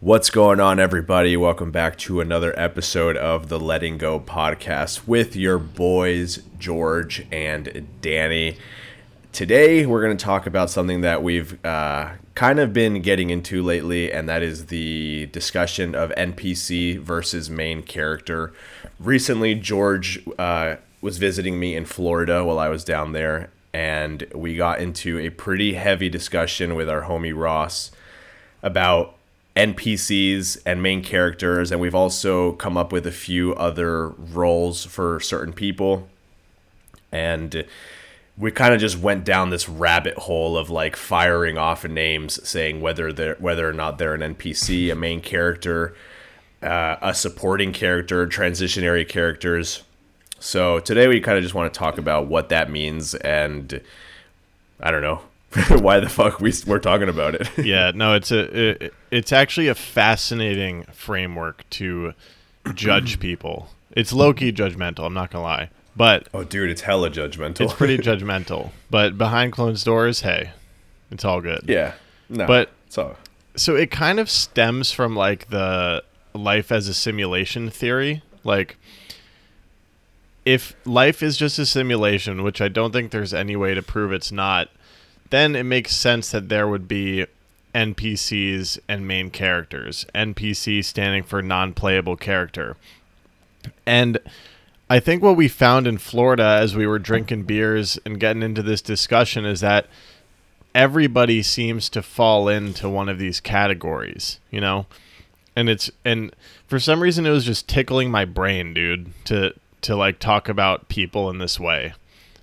What's going on, everybody? Welcome back to another episode of the Letting Go podcast with your boys, George and Danny. Today, we're going to talk about something that we've uh, kind of been getting into lately, and that is the discussion of NPC versus main character. Recently, George uh, was visiting me in Florida while I was down there, and we got into a pretty heavy discussion with our homie Ross about NPCs and main characters, and we've also come up with a few other roles for certain people. And we kind of just went down this rabbit hole of like firing off names, saying whether they're whether or not they're an NPC, a main character, uh, a supporting character, transitionary characters. So today we kind of just want to talk about what that means and I don't know why the fuck we we're talking about it. yeah, no, it's a it, it's actually a fascinating framework to judge people. It's low key judgmental. I'm not gonna lie, but oh, dude, it's hella judgmental. it's pretty judgmental. But behind closed doors, hey, it's all good. Yeah, no, but so so it kind of stems from like the life as a simulation theory, like if life is just a simulation, which I don't think there's any way to prove it's not, then it makes sense that there would be NPCs and main characters. NPC standing for non playable character. And I think what we found in Florida as we were drinking beers and getting into this discussion is that everybody seems to fall into one of these categories, you know? And it's and for some reason it was just tickling my brain, dude, to to like talk about people in this way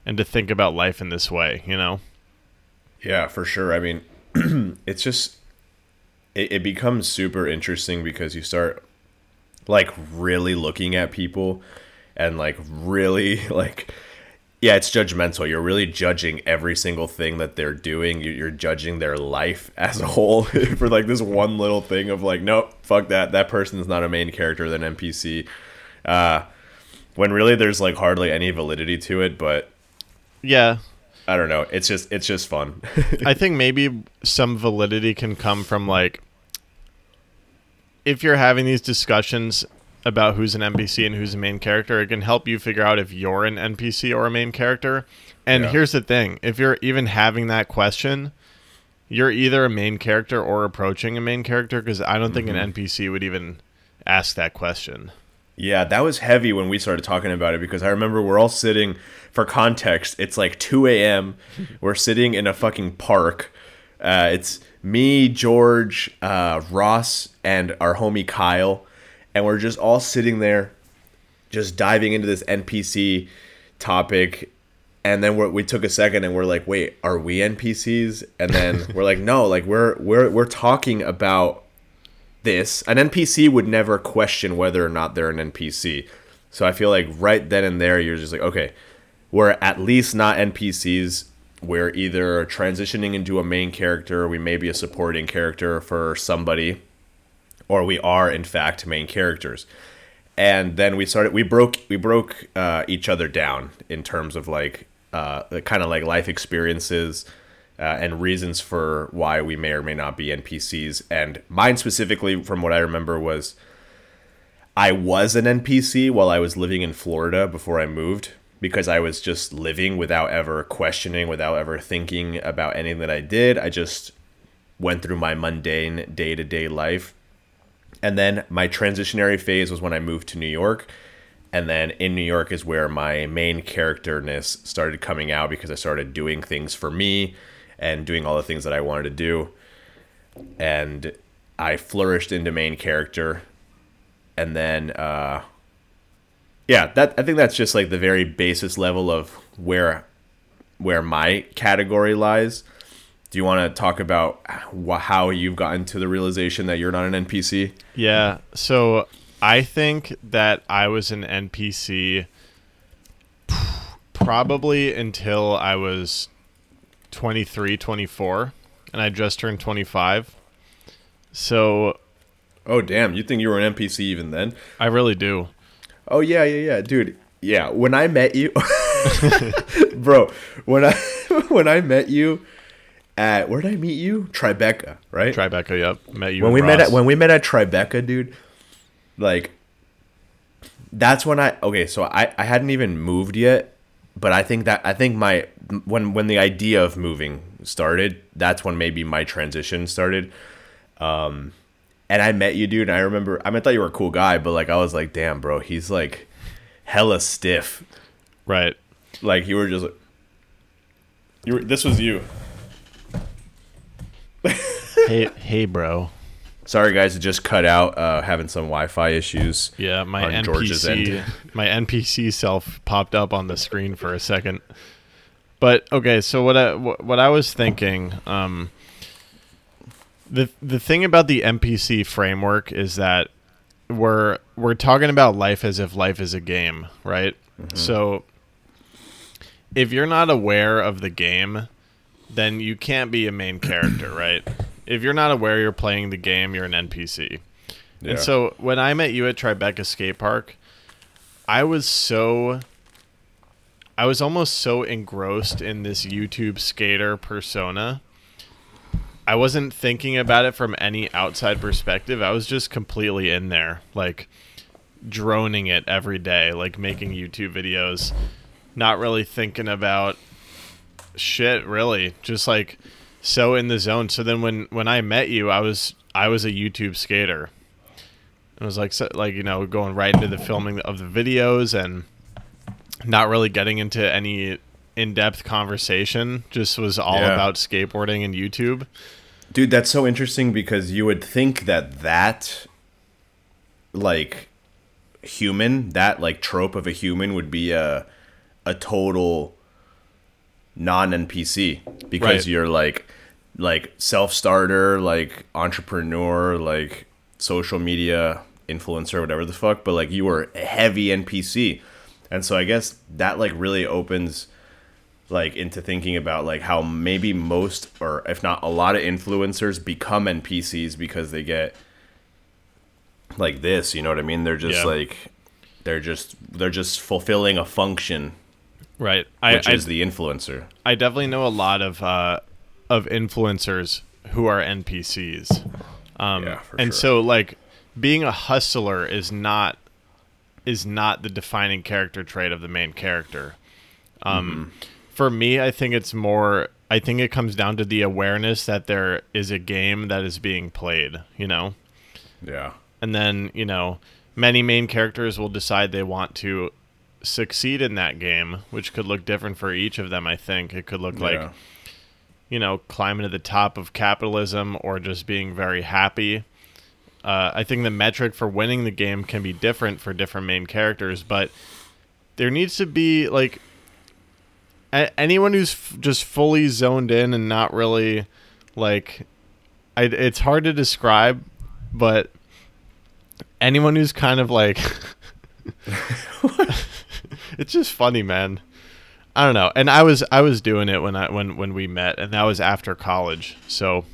and to think about life in this way, you know? Yeah, for sure. I mean, it's just it, it becomes super interesting because you start like really looking at people and like really like yeah it's judgmental. You're really judging every single thing that they're doing. You're judging their life as a whole for like this one little thing of like nope fuck that. That person's not a main character than npc uh when really there's like hardly any validity to it but yeah i don't know it's just it's just fun i think maybe some validity can come from like if you're having these discussions about who's an NPC and who's a main character, it can help you figure out if you're an NPC or a main character. And yeah. here's the thing if you're even having that question, you're either a main character or approaching a main character because I don't think mm-hmm. an NPC would even ask that question. Yeah, that was heavy when we started talking about it because I remember we're all sitting, for context, it's like 2 a.m. we're sitting in a fucking park. Uh, it's me, George, uh, Ross, and our homie Kyle and we're just all sitting there, just diving into this NPC topic. And then we took a second and we're like, wait, are we NPCs? And then we're like, no, like we're we're we're talking about this. An NPC would never question whether or not they're an NPC. So I feel like right then and there, you're just like, okay, we're at least not NPCs. We're either transitioning into a main character, we may be a supporting character for somebody, or we are in fact main characters and then we started we broke we broke uh, each other down in terms of like uh, kind of like life experiences uh, and reasons for why we may or may not be npcs and mine specifically from what i remember was i was an npc while i was living in florida before i moved because i was just living without ever questioning without ever thinking about anything that i did. I just went through my mundane day-to-day life. And then my transitionary phase was when I moved to New York. And then in New York is where my main characterness started coming out because I started doing things for me and doing all the things that I wanted to do. And I flourished into main character. And then, uh, yeah, that I think that's just like the very basis level of where where my category lies do you want to talk about how you've gotten to the realization that you're not an NPC? Yeah. So I think that I was an NPC probably until I was 23, 24, and I just turned 25. So. Oh, damn. You think you were an NPC even then? I really do. Oh, yeah, yeah, yeah. Dude, yeah. When I met you. bro, when I when I met you at where did I meet you? Tribeca, right? Tribeca, yep. Met you when we met at when we met at Tribeca, dude. Like, that's when I okay. So I I hadn't even moved yet, but I think that I think my when when the idea of moving started, that's when maybe my transition started. Um, and I met you, dude. And I remember I, mean, I thought you were a cool guy, but like I was like, damn, bro, he's like hella stiff. right. Like you were just like, you were. This was you. hey, hey, bro. Sorry, guys, it just cut out. Uh, having some Wi-Fi issues. Yeah, my on George's NPC, end. my NPC self popped up on the screen for a second. But okay, so what I what I was thinking, um, the the thing about the NPC framework is that we're we're talking about life as if life is a game, right? So if you're not aware of the game, then you can't be a main character, right? If you're not aware you're playing the game, you're an NPC. Yeah. And so when I met you at Tribeca Skate Park, I was so I was almost so engrossed in this YouTube skater persona. I wasn't thinking about it from any outside perspective. I was just completely in there, like droning it every day, like making YouTube videos, not really thinking about shit really, just like so in the zone. So then when when I met you, I was I was a YouTube skater. It was like so, like you know going right into the filming of the videos and not really getting into any in-depth conversation. Just was all Yeah. about skateboarding and YouTube. Dude, that's so interesting because you would think that that like human, that like trope of a human would be a a total non NPC because Right. you're like like self-starter, like entrepreneur, like social media influencer, whatever the fuck, but like you were a heavy NPC. And so I guess that like really opens like into thinking about like how maybe most or if not a lot of influencers become NPCs because they get like this, you know what I mean? They're just Yeah. like they're just they're just fulfilling a function Right. I, which I, is the influencer. I definitely know a lot of uh, of influencers who are NPCs. Um, Yeah, and sure. so like being a hustler is not is not the defining character trait of the main character. Um, Mm-hmm. For me, I think it's more. I think it comes down to the awareness that there is a game that is being played. You know, Yeah. and then you know many main characters will decide they want to succeed in that game which could look different for each of them i think it could look like you know climbing to the top of capitalism or just being very happy uh, i think the metric for winning the game can be different for different main characters but there needs to be like a- anyone who's f- just fully zoned in and not really like I, it's hard to describe but anyone who's kind of like it's just funny man. I don't know and i was i was doing it when i when when we met and that was after college so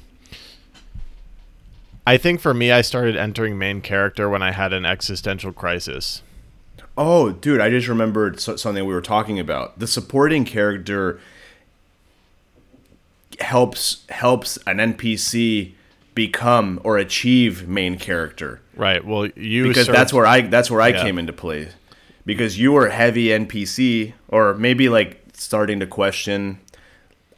i think for me i started entering main character when i had an existential crisis Oh, dude, I just remembered something we were talking about. The supporting character helps helps an NPC become or achieve main character. right well you because served- that's where I that's where I Yeah. came into play. Because you were heavy NPC, or maybe like starting to question.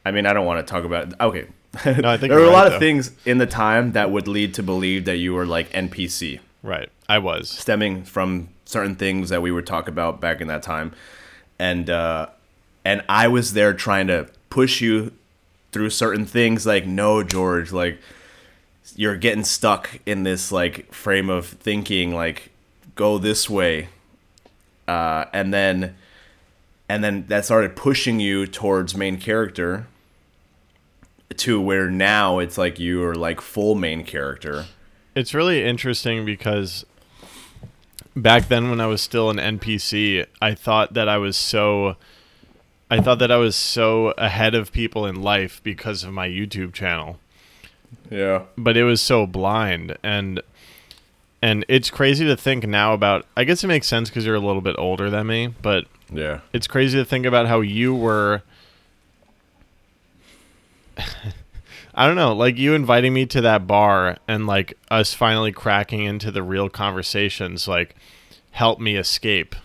I mean, I don't want to talk about. Okay, No, I think there were a lot right, of things in the time that would lead to believe that you were like NPC, right. I was. Stemming from certain things that we would talk about back in that time, and uh, and I was there trying to push you through certain things. Like, no, George, like you're getting stuck in this like frame of thinking like go this way. Uh, and then and then that started pushing you towards main character to where now it's like you are like full main character It's really interesting because back then when I was still an NPC, I thought that I was so I thought that I was so ahead of people in life because of my YouTube channel. yeah But it was so blind and and it's crazy to think now about I guess it makes sense cuz you're a little bit older than me, but yeah. it's crazy to think about how you were I don't know, like you inviting me to that bar and like us finally cracking into the real conversations, like help me escape,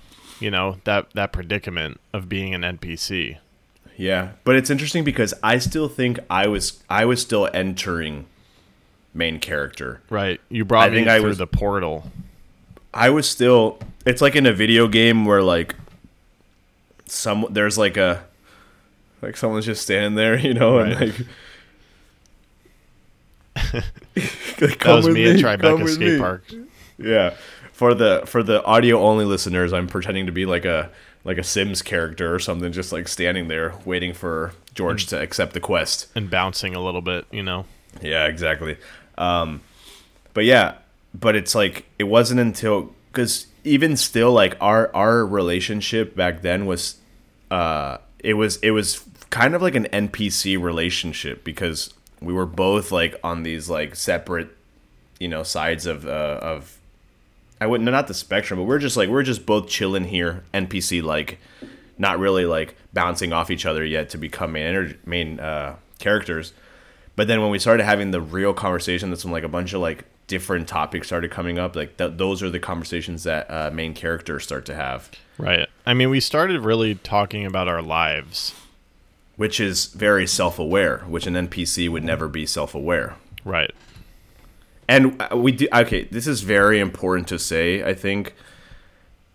you know, that that predicament of being an NPC. Yeah, but it's interesting because I still think I was I was still entering main character. Right. You brought I me think I through was- the portal. I was still. It's like in a video game where like some there's like a like someone's just standing there, you know, and like. like, That was me at Tribeca Skate me. Park. Yeah, for the for the audio only listeners, I'm pretending to be like a like a Sims character or something, just like standing there waiting for George to accept the quest. and bouncing a little bit, you know. Yeah, exactly. Um, but yeah, but it's like it wasn't until because even still, like our our relationship back then was, uh, it was it was kind of like an NPC relationship because we were both like on these like separate, you know, sides of uh, of. I wouldn't not the spectrum, but we're just like we're just both chilling here, NPC like, not really like bouncing off each other yet to become main main uh, characters. But then when we started having the real conversation, that's when like a bunch of like different topics started coming up. Like th- those are the conversations that uh, main characters start to have, Right. I mean, we started really talking about our lives. which is very self-aware, which an NPC would never be self-aware. Right. And uh, we do okay. This is very important to say. I think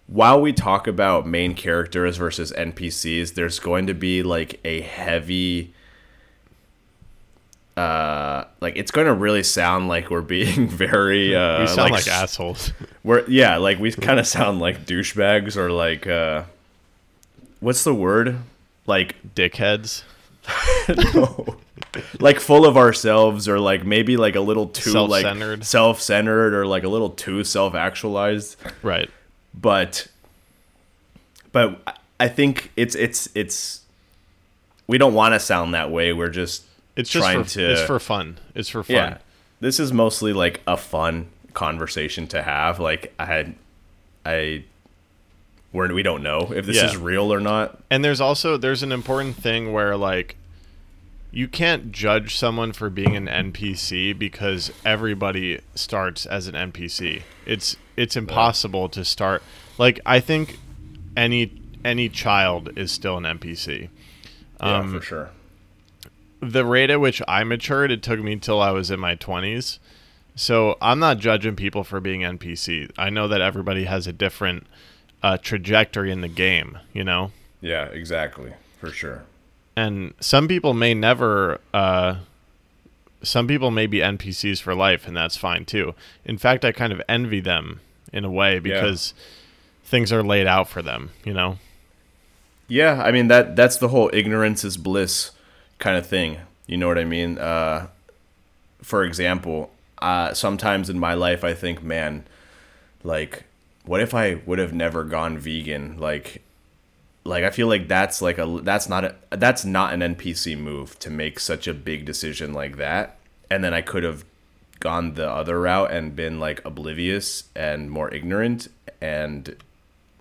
while we talk about main characters versus NPCs, there's going to be like a heavy. Uh, like it's going to really sound like we're being very. Uh, We sound like, s- assholes. We're yeah, like we kind of sound like douchebags or like uh, what's the word? Like Dickheads. no. like full of ourselves or like maybe like a little too like Self-centered. self-centered or like a little too self-actualized Right. but but i think it's it's it's we don't want to sound that way we're just It's just for, to it's for fun. It's for fun. yeah this is mostly like a fun conversation to have like i had i we're, we don't know if this Yeah. is real or not And there's also there's an important thing where like you can't judge someone for being an NPC because everybody starts as an NPC. It's it's impossible to start like I think any any child is still an NPC. yeah Um, for sure the rate at which I matured, it took me till I was in my 20s. So I'm not judging people for being NPC. I know that everybody has a different uh, trajectory in the game, you know? yeah exactly for sure And some people may never, uh, some people may be NPCs for life, and that's fine too. In fact, I kind of envy them in a way because things are laid out for them, you know? Yeah, I mean that that's the whole ignorance is bliss kind of thing. You know what I mean? Uh, for example, uh, sometimes in my life I think, man, like, what if I would have never gone vegan? Like, like I feel like that's like a that's not a that's not an NPC move to make such a big decision like that. And then I could have gone the other route and been like oblivious and more ignorant and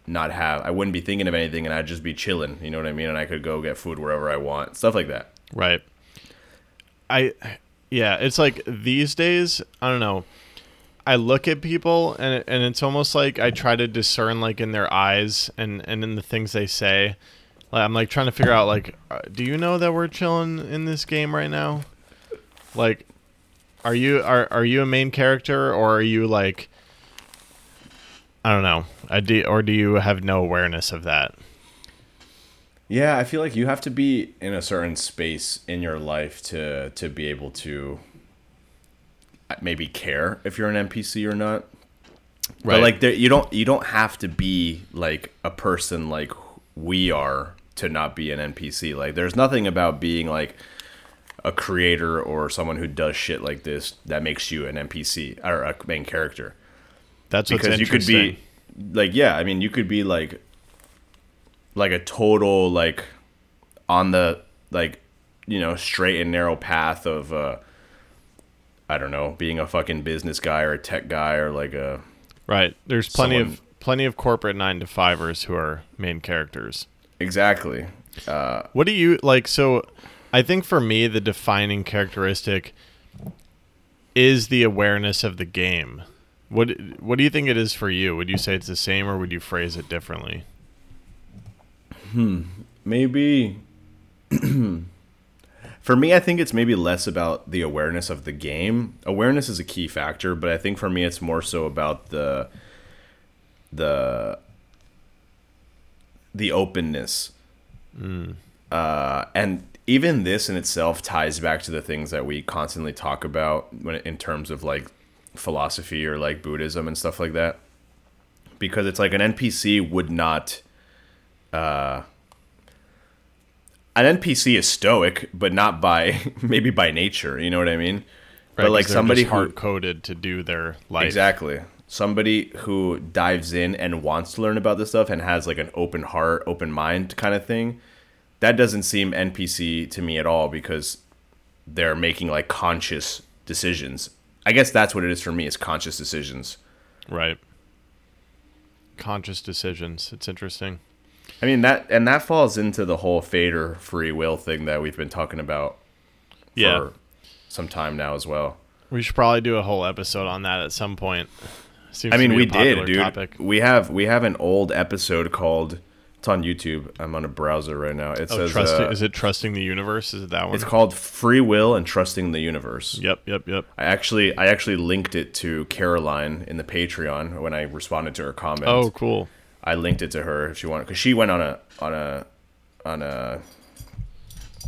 not have I wouldn't be thinking of anything and I'd just be chilling, you know what I mean? And I could go get food wherever I want. Stuff like that. Right. I yeah, it's like these days, I don't know. I look at people and and it's almost like I try to discern like in their eyes and and in the things they say. Like I'm like trying to figure out like uh, do you know that we're chilling in this game right now? Like are you are are you a main character or are you like I don't know. I do, or do you have no awareness of that? Yeah, I feel like you have to be in a certain space in your life to to be able to uh, maybe care if you're an NPC or not. Right. But like there, you don't you don't have to be like a person like we are to not be an NPC. Like there's nothing about being like a creator or someone who does shit like this that makes you an NPC or a main character. That's because you could be like yeah i mean you could be like like a total like on the like you know straight and narrow path of uh i don't know being a fucking business guy or a tech guy or like a Right. There's plenty Someone- of plenty of corporate nine to fivers who are main characters. exactly uh What do you like? So, I think for me, the defining characteristic is the awareness of the game. What What do you think it is for you? Would you say it's the same, or would you phrase it differently? Maybe for me i think it's maybe less about the awareness of the game. Awareness is a key factor but i think for me it's more so about the the the openness. Uh, and even this in itself ties back to the things that we constantly talk about when in terms of like philosophy or like buddhism and stuff like that. Because it's like an npc would not uh, an NPC is stoic, but not by maybe by nature. You know what I mean? Right, but like somebody hard coded to do their life. exactly somebody who dives in and wants to learn about this stuff and has like an open heart, open mind kind of thing. That doesn't seem NPC to me at all because they're making like conscious decisions. I guess that's what it is for me. Is conscious decisions. Right. Conscious decisions. It's interesting. I mean that, and that falls into the whole fate or free will thing that we've been talking about Yeah. for some time now as well. We should probably do a whole episode on that at some point. Seems I mean, we did, dude. Topic. We have we have an old episode called. It's on YouTube. I'm on a browser right now. It Oh, says trusting, uh, is it trusting the universe? Is it that one? it's called Free Will and Trusting the Universe. Yep, yep, yep. I actually I actually linked it to Caroline in the Patreon when I responded to her comment. Oh, cool. I linked it to her if she wanted because she went on a on a on a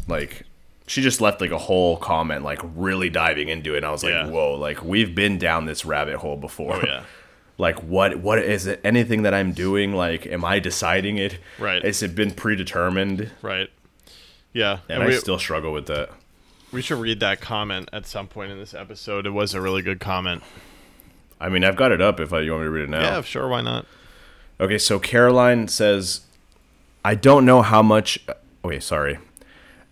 like she just left like a whole comment like really diving into it and I was like Yeah. whoa like we've been down this rabbit hole before Oh yeah. like what what is it anything that I'm doing like am I deciding it Right. has it been predetermined Right. Yeah. and And I we, still struggle with that we should read that comment at some point in this episode. It was a really good comment. I mean I've got it up if I, you want me to read it now Yeah, sure. Why not? Okay, so Caroline says, I don't know how much. Wait, sorry.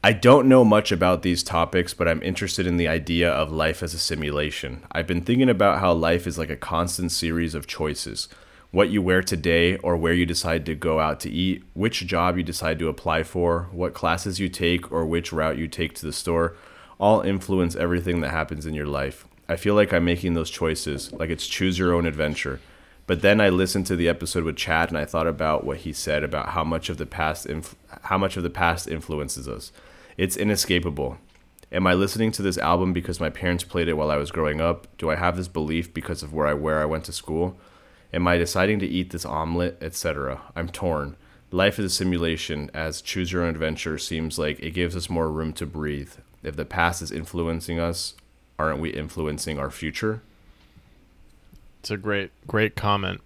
I don't know much about these topics, but I'm interested in the idea of life as a simulation. I've been thinking about how life is like a constant series of choices. What you wear today, or where you decide to go out to eat, which job you decide to apply for, what classes you take, or which route you take to the store, all influence everything that happens in your life. I feel like I'm making those choices, like it's choose your own adventure. But then I listened to the episode with Chad and I thought about what he said about how much of the past inf- how much of the past influences us. It's inescapable. Am I listening to this album because my parents played it while I was growing up? Do I have this belief because of where I where I went to school? Am I deciding to eat this omelet, etc.? I'm torn. Life is a simulation, as choose your own adventure seems like it gives us more room to breathe. If the past is influencing us, aren't we influencing our future? It's a great, great comment.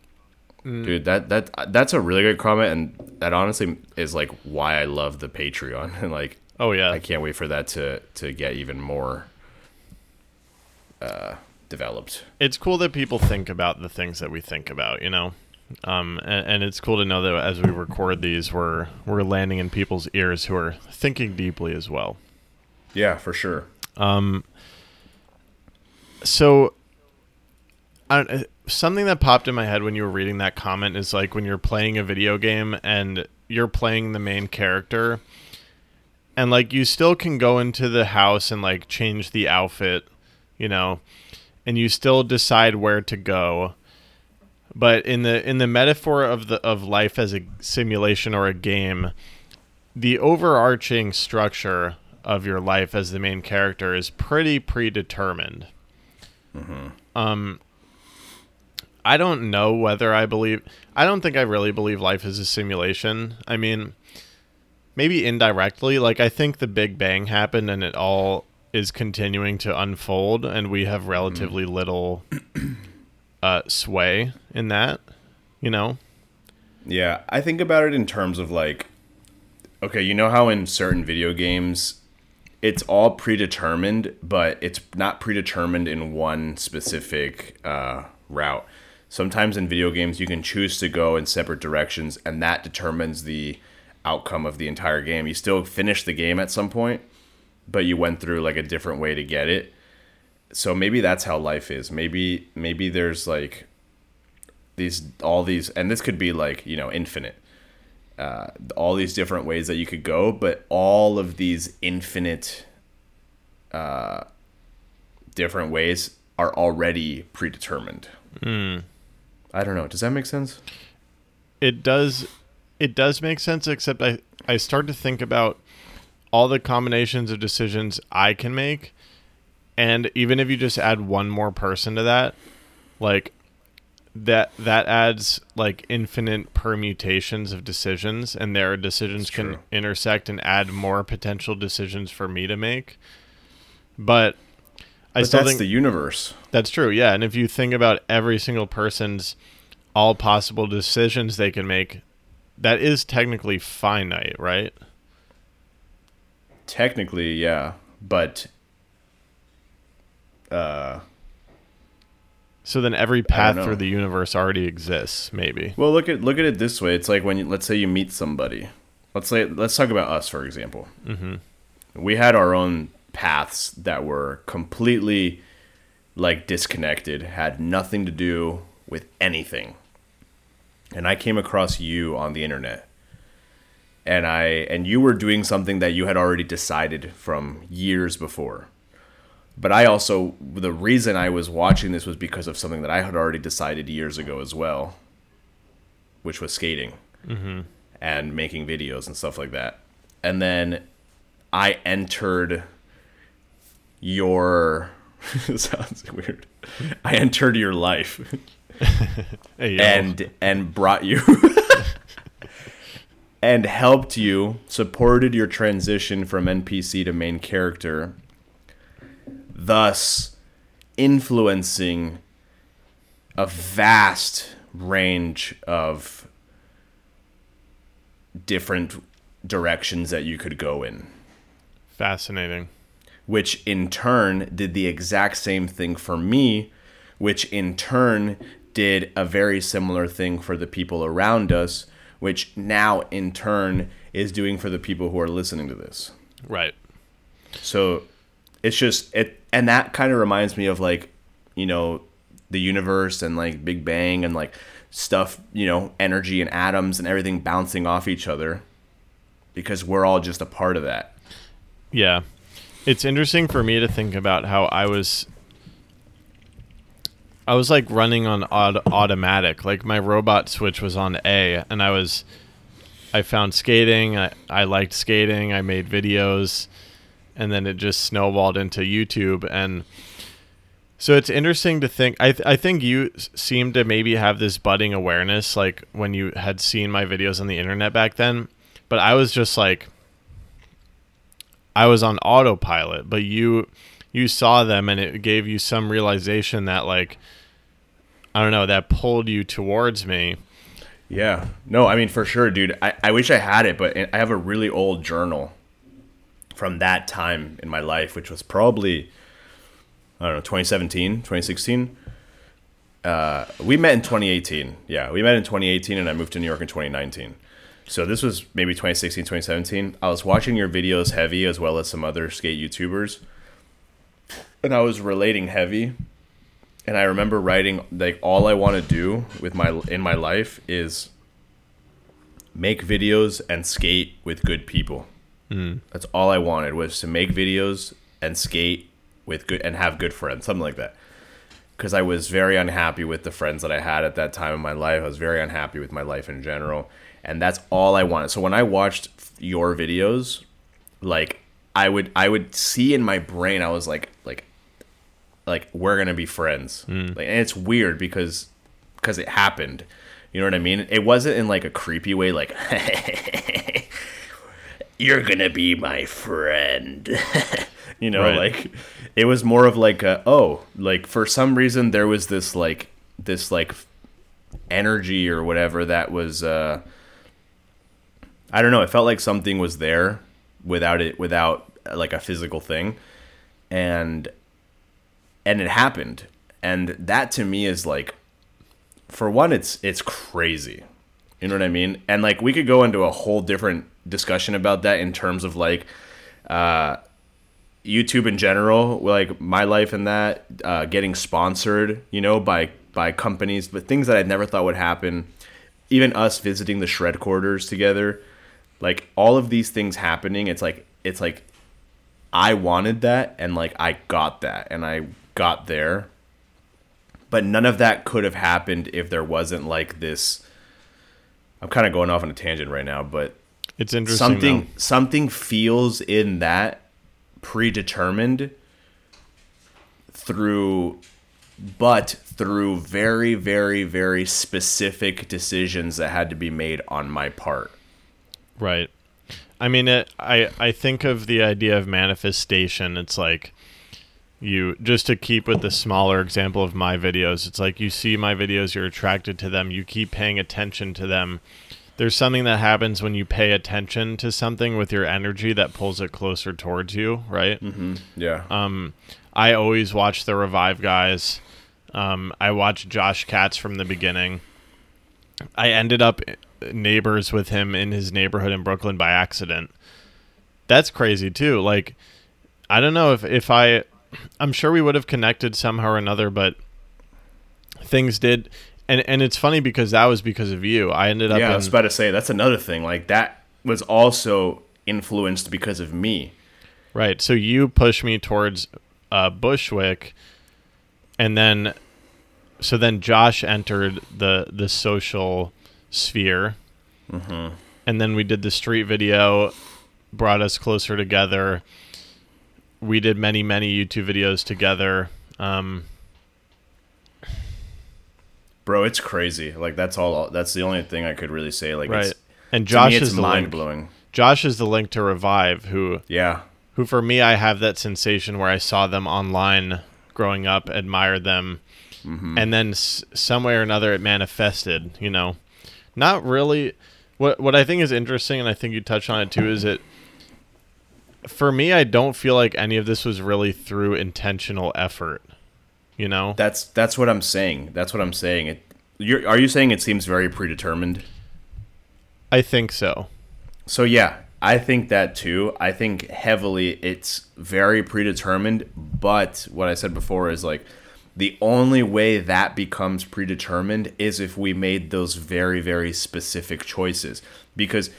Dude, that that that's a really great comment, and that honestly is like why I love the Patreon, and like Oh yeah. I can't wait for that to to get even more uh, developed. it's cool that people think about the things that we think about, you know. Um, and, and it's cool to know that as we record these, we're we're landing in people's ears who are thinking deeply as well. Yeah, for sure. Um, so, I don't, uh, something that popped in my head when you were reading that comment is like when you're playing a video game and you're playing the main character, and like you still can go into the house and like change the outfit, you know, and you still decide where to go. But in the in the metaphor of the of life as a simulation or a game, the overarching structure of your life as the main character is pretty predetermined. Um, I don't know whether I believe. I don't think I really believe life is a simulation. I mean, maybe indirectly. Like I think the Big Bang happened and it all is continuing to unfold, and we have relatively little uh, sway in that. You know. Yeah, I think about it in terms of like, okay, you know how in certain video games, it's all predetermined, but it's not predetermined in one specific uh, route. Sometimes in video games, you can choose to go in separate directions, and that determines the outcome of the entire game. You still finish the game at some point, but you went through like a different way to get it. So maybe that's how life is. Maybe maybe there's like these all these and this could be like you know infinite uh, all these different ways that you could go, but all of these infinite uh, different ways are already predetermined. I don't know. Does that make sense? it does it does make sense except i i start to think about all the combinations of decisions i can make and even if you just add one more person to that like that that adds like infinite permutations of decisions and their decisions can intersect and add more potential decisions for me to make but i But still that's think the universe. that's true, yeah. And if you think about every single person's all possible decisions they can make, that is technically finite, right? Technically, yeah, but uh, So then every path through the universe already exists, maybe. well, look at look at it this way. It's like when you, let's say you meet somebody. Let's say let's talk about us for example. Mm-hmm. We had our own paths that were completely like disconnected, had nothing to do with anything. And I came across you on the internet. And I and you were doing something that you had already decided from years before. But I also the reason I was watching this was because of something that I had already decided years ago as well, which was skating mm-hmm. and making videos and stuff like that. And then I entered your sounds weird. I entered your life Hey, and and brought you and helped you, supported your transition from NPC to main character, thus influencing a vast range of different directions that you could go in fascinating. Which in turn did the exact same thing for me, which in turn did a very similar thing for the people around us, which now in turn is doing for the people who are listening to this. Right. So it's just it and that kind of reminds me of like, you know, the universe and like Big Bang and like stuff, you know, energy and atoms and everything bouncing off each other because we're all just a part of that. Yeah. It's interesting for me to think about how I was I was like running on aut- automatic. Like my robot switch was on A and I was I found skating, I, I liked skating, I made videos and then it just snowballed into YouTube and so it's interesting to think I th- I think you seem to maybe have this budding awareness like when you had seen my videos on the internet back then, but I was just like I was on autopilot, but you you saw them and it gave you some realization that like I don't know, that pulled you towards me. Yeah. No, I mean, for sure, dude. I, I wish I had it, but I have a really old journal from that time in my life, which was probably, I don't know, 2017, 2016. Uh, we met in 2018. Yeah, we met in 2018, and I moved to New York in 2019. So this was maybe 2016, 2017. I was watching your videos heavy as well as some other skate YouTubers. And I was relating heavy and I remember writing like all I want to do with my in my life is make videos and skate with good people. Hmm. That's all I wanted was to make videos and skate with good and have good friends, something like that. Because I was very unhappy with the friends that I had at that time in my life. I was very unhappy with my life in general, and that's all I wanted. So when I watched your videos, like I would I would see in my brain, I was like like like we're gonna be friends. Like, and it's weird because because it happened. You know what I mean? It wasn't in like a creepy way, like you're gonna be my friend. you know, Right. like it was more of like a oh, like for some reason there was this like this like energy or whatever that was uh I don't know, it felt like something was there without it without uh, like a physical thing. And and it happened. And that to me is like for one it's it's crazy. You know what I mean? And like we could go into a whole different discussion about that in terms of like uh YouTube in general, like my life and that, uh, getting sponsored, you know, by by companies, but things that I never thought would happen. even us visiting the shred quarters together, like all of these things happening, it's like it's like I wanted that and like I got that and I got there. But none of that could have happened if there wasn't like this I'm kind of going off on a tangent right now, but It's interesting. something though. something feels in that predetermined through but through very very very specific decisions that had to be made on my part Right. I mean, it, I I think of the idea of manifestation. It's like you just to keep with the smaller example of my videos. It's like you see my videos, you're attracted to them, you keep paying attention to them. There's something that happens when you pay attention to something with your energy that pulls it closer towards you, right? yeah Um, I always watch the Revive guys. Um, I watched Josh Katz from the beginning. I ended up neighbors with him in his neighborhood in Brooklyn by accident. That's crazy too. Like, I don't know if if I, I'm sure we would have connected somehow or another, but things did. And and it's funny because that was because of you. I ended up yeah i was about to say that's another thing like that was also influenced because of me Right. So you pushed me towards uh, Bushwick, and then, so then Josh entered the the social sphere, Mm-hmm. and then we did the street video, brought us closer together. We did many many YouTube videos together. Um, bro it's crazy like that's all that's the only thing i could really say like right. it's, And Josh is mind blowing Josh is the link to Revive, who yeah who for me I have that sensation where I saw them online growing up, admired them, and then s- some way or another it manifested. You know, not really. What what I think is interesting, and I think you touched on it too, is it. For me, I don't feel like any of this was really through intentional effort. You know, that's that's what i'm saying that's what i'm saying it you're, are you saying it seems very predetermined I think so. So yeah, I think that too. I think heavily it's very predetermined, but what I said before is like the only way that becomes predetermined is if we made those very very specific choices because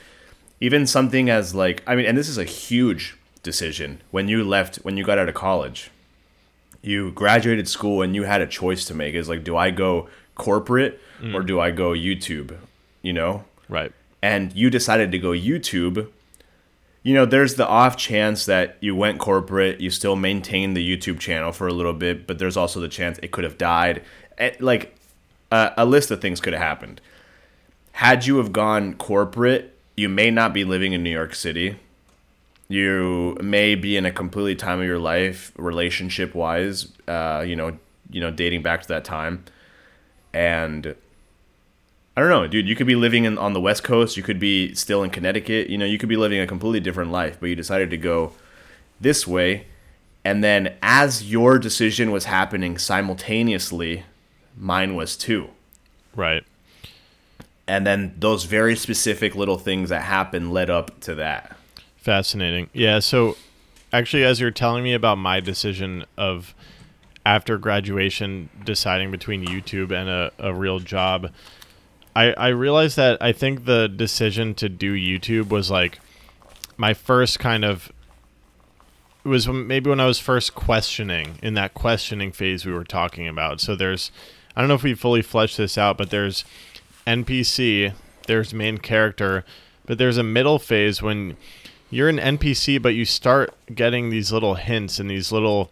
even something as like I mean and this is a huge decision when you left when you got out of college. You graduated school and you had a choice to make is like do I go corporate or mm. do I go YouTube, you know? Right. and you decided to go YouTube, you know, there's the off chance that you went corporate, you still maintained the YouTube channel for a little bit, but there's also the chance it could have died. Eh, Like uh, a list of things could have happened. Had you have gone corporate, you may not be living in New York City. You may be in a completely time of your life, relationship wise, uh, you know, you know, dating back to that time, and I don't know, dude. You could be living in, on the West Coast. You could be still in Connecticut. You know, you could be living a completely different life, but you decided to go this way. And then, as your decision was happening simultaneously, mine was too. Right. And then those very specific little things that happened led up to that. Fascinating. Yeah. So, actually, as you're telling me about my decision of after graduation deciding between YouTube and a, a real job, I, I realized that I think the decision to do YouTube was like my first kind of. It was maybe when I was first questioning in that questioning phase we were talking about. So there's, I don't know if we fully fleshed this out, but there's NPC, there's main character, but there's a middle phase when you're an NPC, but you start getting these little hints and these little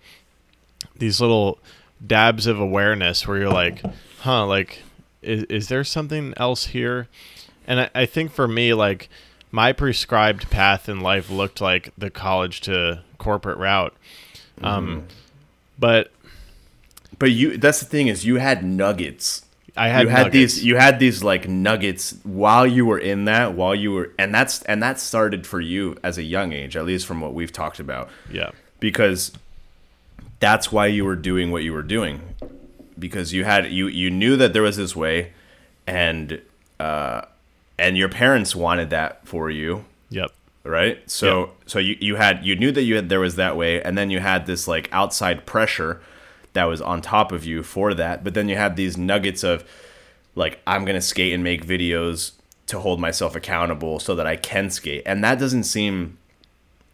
these little dabs of awareness where you're like, huh, like is, is there something else here? And I, I think for me, like my prescribed path in life looked like the college to corporate route. Um, but But you that's the thing is you had nuggets. I had you had nuggets. these you had these like nuggets while you were in that, while you were and that's and that started for you as a young age, at least from what we've talked about. yeah, because that's why you were doing what you were doing because you had you you knew that there was this way and uh and your parents wanted that for you. Yep, right? So Yeah. so you you had you knew that you had there was that way and then you had this like outside pressure that was on top of you for that but then you had these nuggets of like I'm gonna skate and make videos to hold myself accountable so that I can skate, and that doesn't seem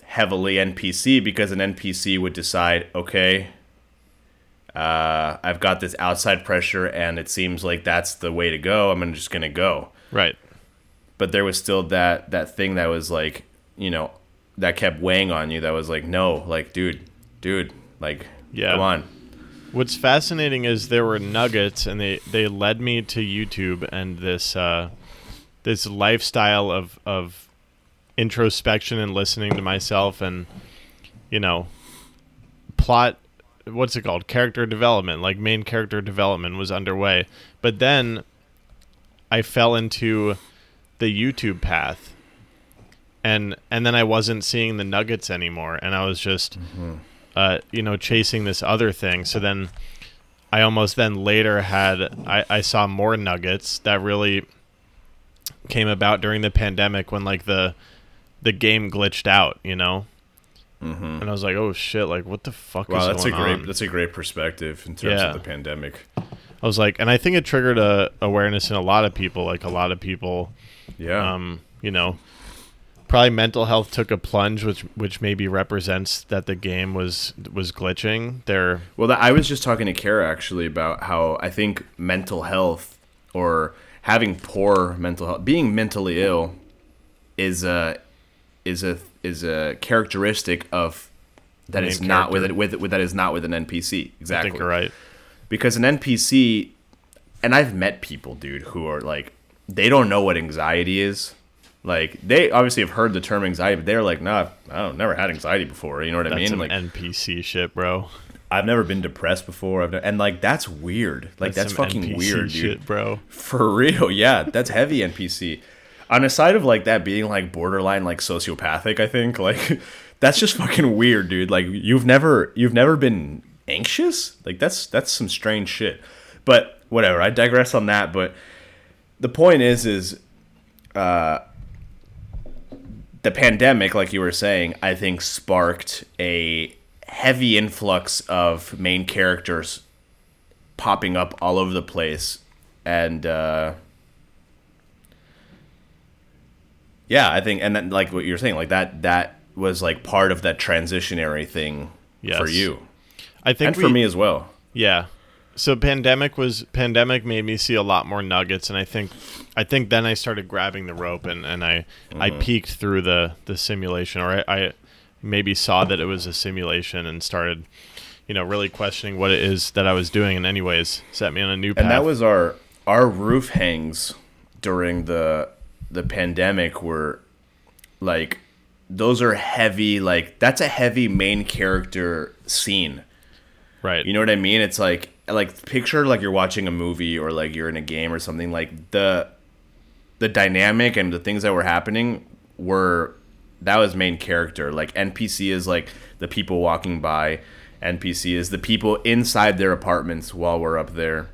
heavily NPC because an NPC would decide, okay, uh, I've got this outside pressure, and it seems like that's the way to go. I'm just gonna go. Right. But there was still that that thing that was like, you know, that kept weighing on you. That was like, no, like, dude, dude, like, Yeah. come on. What's fascinating is there were nuggets, and they they led me to YouTube and this uh, this lifestyle of of introspection and listening to myself, and you know, plot. What's it called? Character development, like main character development, was underway. But then I fell into the YouTube path, and and then I wasn't seeing the nuggets anymore, and I was just uh, you know, chasing this other thing. So then I almost then later had I, I saw more nuggets that really came about during the pandemic when like the the game glitched out, you know. Mm-hmm. And I was like, "Oh shit! Like, what the fuck Wow, is that's a great on?" that's a great perspective in terms Yeah. of the pandemic. I was like, and I think it triggered a awareness in a lot of people. Like a lot of people, Yeah. um, you know, probably mental health took a plunge, which which maybe represents that the game was was glitching. There, Well, I was just talking to Kara actually about how I think mental health or having poor mental health, being mentally ill, is a is a is a characteristic of that is not with, it, with with that is not with an NPC I exactly. think you're right. Because an NPC, and I've met people, dude, who are like they don't know what anxiety is. Like they obviously have heard the term anxiety, but they're like, nah, I don't never had anxiety before. You know what I mean? Like NPC shit, bro. I've never been depressed before. I've ne- and like that's weird. Like that's, some fucking NPC weird, dude. shit, bro. For real, yeah, that's heavy NPC. On a side of like that being like borderline like sociopathic, I think like that's just fucking weird, dude. Like you've never you've never been anxious. Like that's that's some strange shit. But whatever. I digress on that. But the point is, is uh, the pandemic, like you were saying, I think sparked a heavy influx of main characters popping up all over the place. And uh, yeah, I think, and then like what you're saying, like that, that was like part of that transitionary thing for you I think and for me as well. Yeah. So pandemic was pandemic made me see a lot more nuggets, and I think, I think then I started grabbing the rope, and, and I I Mm-hmm. peeked through the the simulation, or I, I maybe saw that it was a simulation and started, you know, really questioning what it is that I was doing, and anyways, set me on a new path. and that was our our roof hangs during the the pandemic were like those are heavy like that's a heavy main character scene. Right. you know what i mean? It's like like picture like you're watching a movie or like you're in a game or something like the the dynamic and the things that were happening were that was main character. Like npc is like the people walking by. Npc is the people inside their apartments while we're up there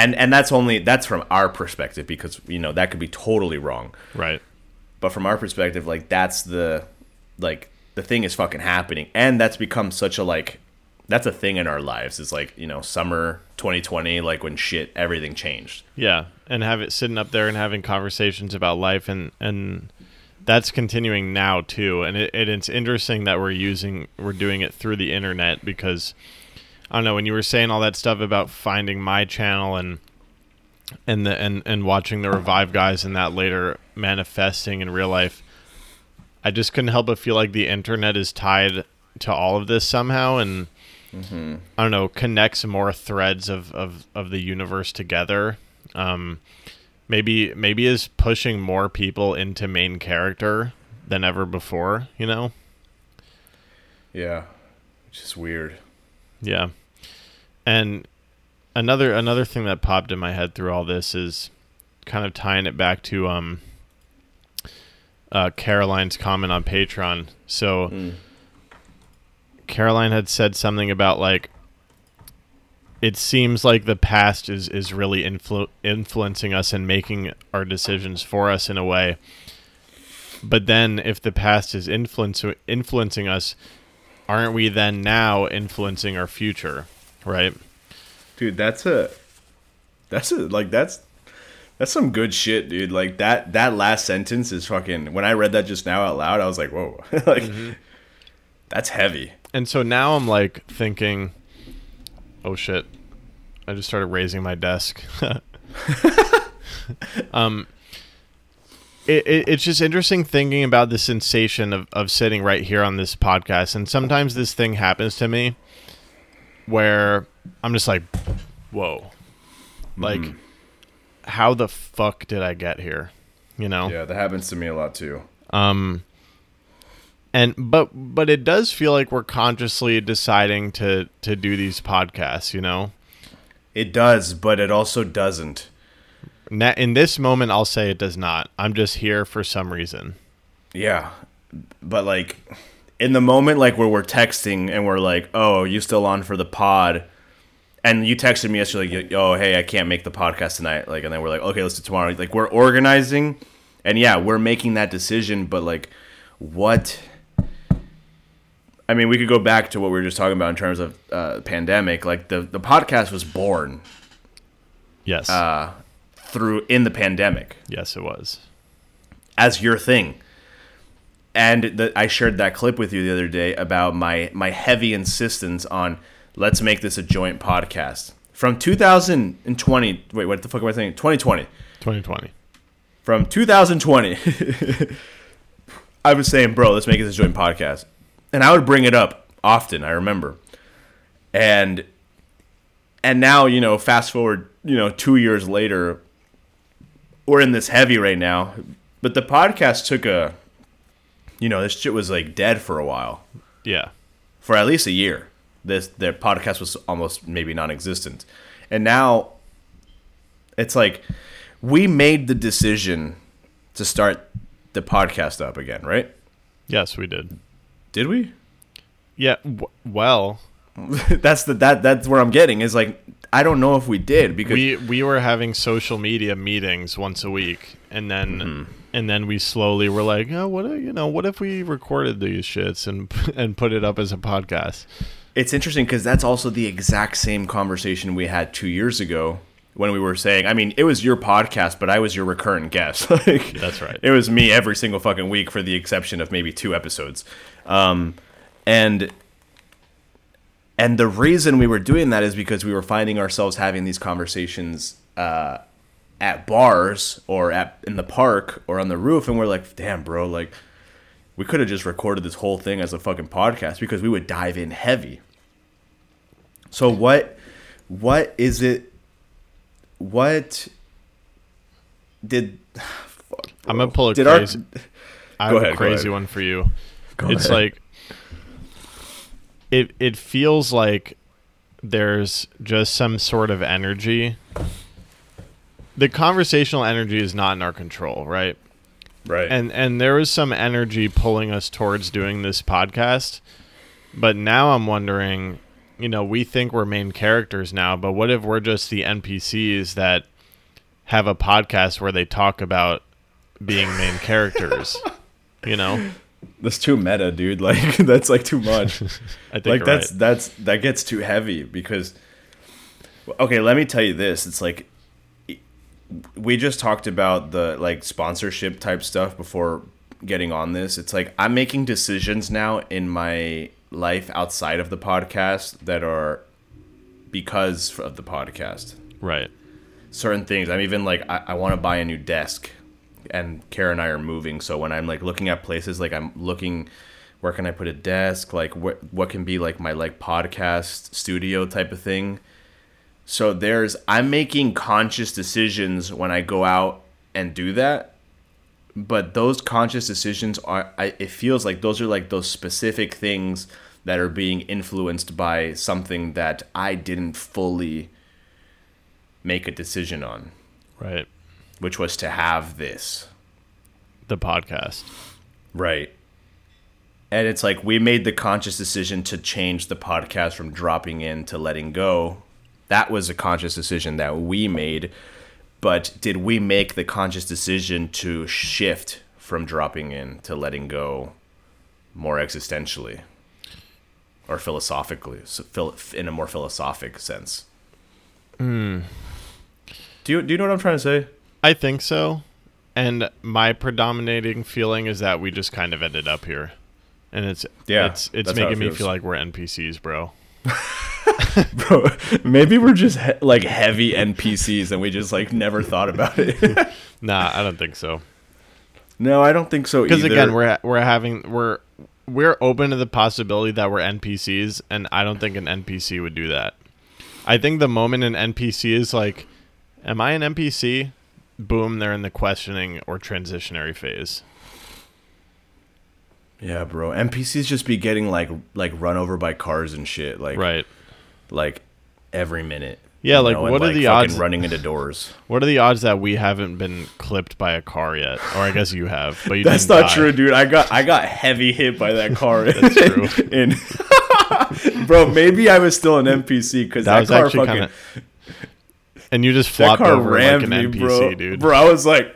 and and that's only that's from our perspective because you know that could be totally wrong right. but from our perspective like that's the like the thing is fucking happening and that's become such a like that's a thing in our lives is like you know summer 2020 like when shit everything changed Yeah, and have it sitting up there and having conversations about life, and and that's continuing now too. And it, it, it's interesting that we're using we're doing it through the internet because I don't know when you were saying all that stuff about finding my channel and and the and and watching the revive guys and that later manifesting in real life. I just couldn't help but feel like the internet is tied to all of this somehow, and I don't know, connects more threads of, of, of the universe together. Um, maybe maybe is pushing more people into main character than ever before. You know? yeah which is weird Yeah. And another another thing that popped in my head through all this is kind of tying it back to um uh, Caroline's comment on Patreon. So Caroline had said something about like it seems like the past is is really influ- influencing us and making our decisions for us in a way. But then if the past is influence- influencing us, aren't we then now influencing our future, right? dude that's a That's a, like that's that's some good shit, dude. Like that that last sentence is fucking. When I read that just now out loud, I was like, whoa, like that's heavy. And so now I'm like thinking, oh shit, I just started raising my desk. um, it, it, it's just interesting thinking about the sensation of, of sitting right here on this podcast. And sometimes this thing happens to me where I'm just like, whoa, like, how the fuck did I get here? You know? Yeah, that happens to me a lot too. Um, and but but it does feel like we're consciously deciding to to do these podcasts. You know, It does, but it also doesn't. Na- in this moment, I'll say it does not. I'm just here for some reason. Yeah, but like in the moment, like where we're texting and we're like, "Oh, you still on for the pod?" And you texted me yesterday, like, "Oh, hey, I can't make the podcast tonight." Like, and then we're like, "Okay, let's do tomorrow." Like, we're organizing, and yeah, we're making that decision. But like, what? I mean, we could go back to what we were just talking about in terms of uh, pandemic. Like the the podcast was born Yes, uh, through in the pandemic yes, it was. as your thing. And the, I shared that clip with you the other day about my my heavy insistence on let's make this a joint podcast from 2020. Wait, what the fuck am I saying? 2020. 2020. From 2020, I was saying, bro, let's make this a joint podcast, and I would bring it up often. I remember, and and now you know, fast forward, you know, two years later, we're in this heavy right now, but the podcast took a, you know, this shit was like dead for a while, Yeah, for at least a year. This the podcast was almost maybe non-existent, and now it's like we made the decision to start the podcast up again, right? yes, we did. Did we? Yeah, w- well, that's the that that's where I'm getting is like I don't know if we did because we we were having social media meetings once a week, and then Mm-hmm. And then we slowly were like, oh, what you know, what if we recorded these shits and and put it up as a podcast? It's interesting because that's also the exact same conversation we had two years ago when we were saying, I mean, it was your podcast, but I was your recurrent guest. like, That's right. It was me every single fucking week, for the exception of maybe two episodes. Um, and and the reason we were doing that is because we were finding ourselves having these conversations uh, at bars or at in the park or on the roof, and we're like, damn, bro, like we could have just recorded this whole thing as a fucking podcast because we would dive in heavy. So what what is it what did fuck, I'm gonna pull a did our crazy. I Go have ahead, a crazy one for you. it's ahead. like it. It feels like there's just some sort of energy. The conversational energy is not in our control, right? right and and there was some energy pulling us towards doing this podcast but now i'm wondering you know we think we're main characters now but what if we're just the npcs that have a podcast where they talk about being main characters you know that's too meta, dude. Like that's like too much. i think like that's right. that's that gets too heavy because okay let me tell you this it's like we just talked about the like sponsorship type stuff before getting on this it's like i'm making decisions now in my life outside of the podcast that are because of the podcast right certain things. I'm even like I, I want to buy a new desk, and Kara and I are moving. So when I'm like looking at places, like I'm looking, where can I put a desk? Like what what can be like my like podcast studio type of thing. So there's I'm making conscious decisions when I go out and do that. But those conscious decisions are I, it feels like those are like those specific things that are being influenced by something that I didn't fully make a decision on, right which was to have this. the podcast Right. And it's like we made the conscious decision to change the podcast from dropping in to letting go. That was a conscious decision that we made. But did we make the conscious decision to shift from dropping in to letting go more existentially or philosophically, so in a more philosophic sense? Hmm. Do you do you know what I'm trying to say? I think so. And my predominating feeling is that we just kind of ended up here. And it's Yeah, it's it's how it making me feel like we're NPCs, bro. Bro, maybe we're just he- like heavy NPCs and we just like never thought about it. Nah, I don't think so. no, I don't think so either. Because again, we're we're having we're we're open to the possibility that we're NPCs, and I don't think an NPC would do that. I think the moment an NPC is like, "Am I an NPC?" Boom, they're in the questioning or transitionary phase. Yeah, bro. NPCs just be getting like like run over by cars and shit like Right. like every minute. Yeah, like, and, what are the odds- running into doors? What are the odds that we haven't been clipped by a car yet? Or I guess you have, but you That's not die. true, dude. I got I got heavy hit by that car. That's true. in, bro, maybe I was still an NPC because That that, was car actually fucking kind of. And you just that flopped car over like rammed an me, NPC, bro. dude. Bro, I was like,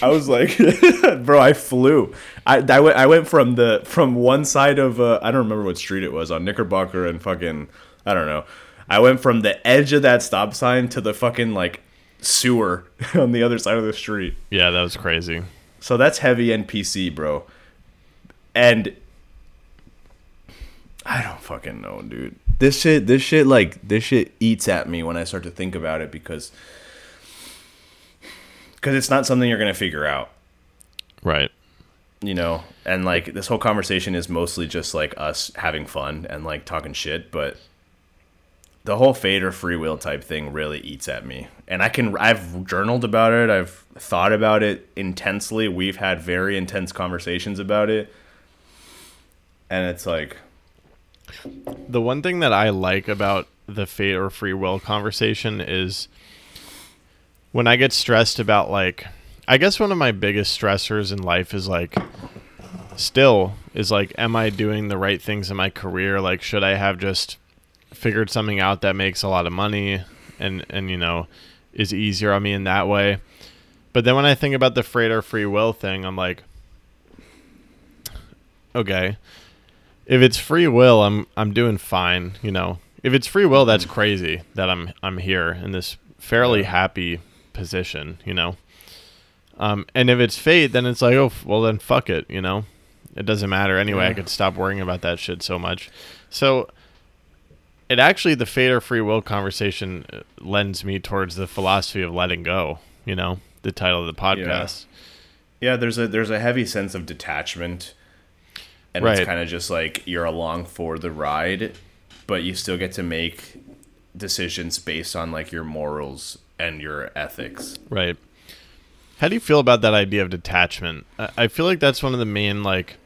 I was like, bro, I flew. I I went I went from the from one side of uh, I don't remember what street it was on Knickerbocker and fucking I don't know. I went from the edge of that stop sign to the fucking like sewer on the other side of the street. Yeah, that was crazy. So that's heavy NPC, bro. And I don't fucking know, dude. This shit, this shit, like this shit eats at me when I start to think about it because because it's not something you're gonna figure out, Right. you know. And like this whole conversation is mostly just like us having fun and like talking shit, but the whole fate or free will type thing really eats at me. And I can I've journaled about it, I've thought about it intensely. We've had very intense conversations about it. And it's like The one thing that I like about the fate or free will conversation is when I get stressed about like I guess one of my biggest stressors in life is like still is like am I doing the right things in my career? Like should I have just figured something out that makes a lot of money and and you know is easier on me in that way? But then when I think about the or free will thing, I'm like okay, if it's free will, I'm I'm doing fine. You know, if it's free will, that's crazy that I'm I'm here in this fairly happy position. You know, um, and if it's fate, then it's like, oh, well then fuck it. You know, it doesn't matter anyway. I could stop worrying about that shit so much. So. It actually, the fate or free will conversation uh, lends me towards the philosophy of letting go. You know, the title of the podcast. yeah, there's a there's a heavy sense of detachment. And it's kind of just like you're along for the ride, but you still get to make decisions based on like your morals and your ethics. Right. How do you feel about that idea of detachment? I feel like that's one of the main like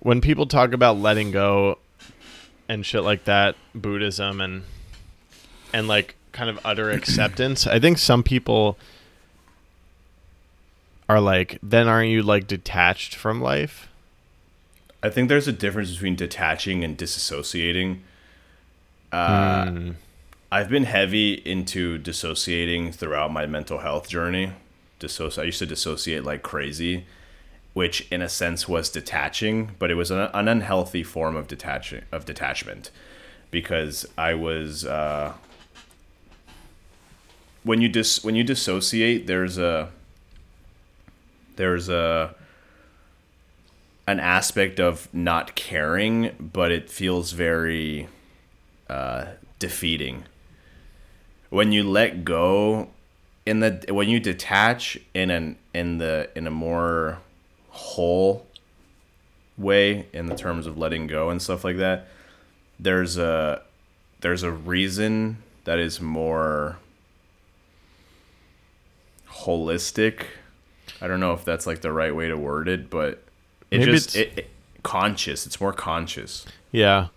when people talk about letting go and shit like that, Buddhism and and like kind of utter acceptance. I think some people are like, then aren't you like detached from life? I think there's a difference between detaching and disassociating. Uh, Hmm. I've been heavy into dissociating throughout my mental health journey. Dissoci- I used to dissociate like crazy, which in a sense was detaching, but it was an, an unhealthy form of detaching of detachment because I was uh, when you dis when you dissociate, there's a there's a an aspect of not caring, but it feels very uh, defeating. When you let go, in the when you detach in an in the in a more whole way in the terms of letting go and stuff like that, there's a there's a reason that is more holistic. I don't know if that's like the right way to word it, but it Maybe just it's- it, it conscious. It's more conscious. Yeah.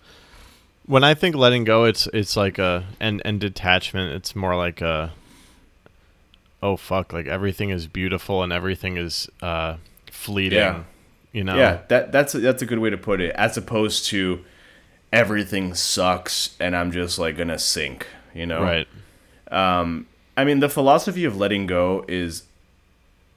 When I think letting go, it's it's like a and and detachment. It's more like a oh fuck, like everything is beautiful and everything is uh fleeting. Yeah. You know. Yeah, that that's a, that's a good way to put it. As opposed to everything sucks and I'm just like gonna sink. You know. Right. Um, I mean, the philosophy of letting go is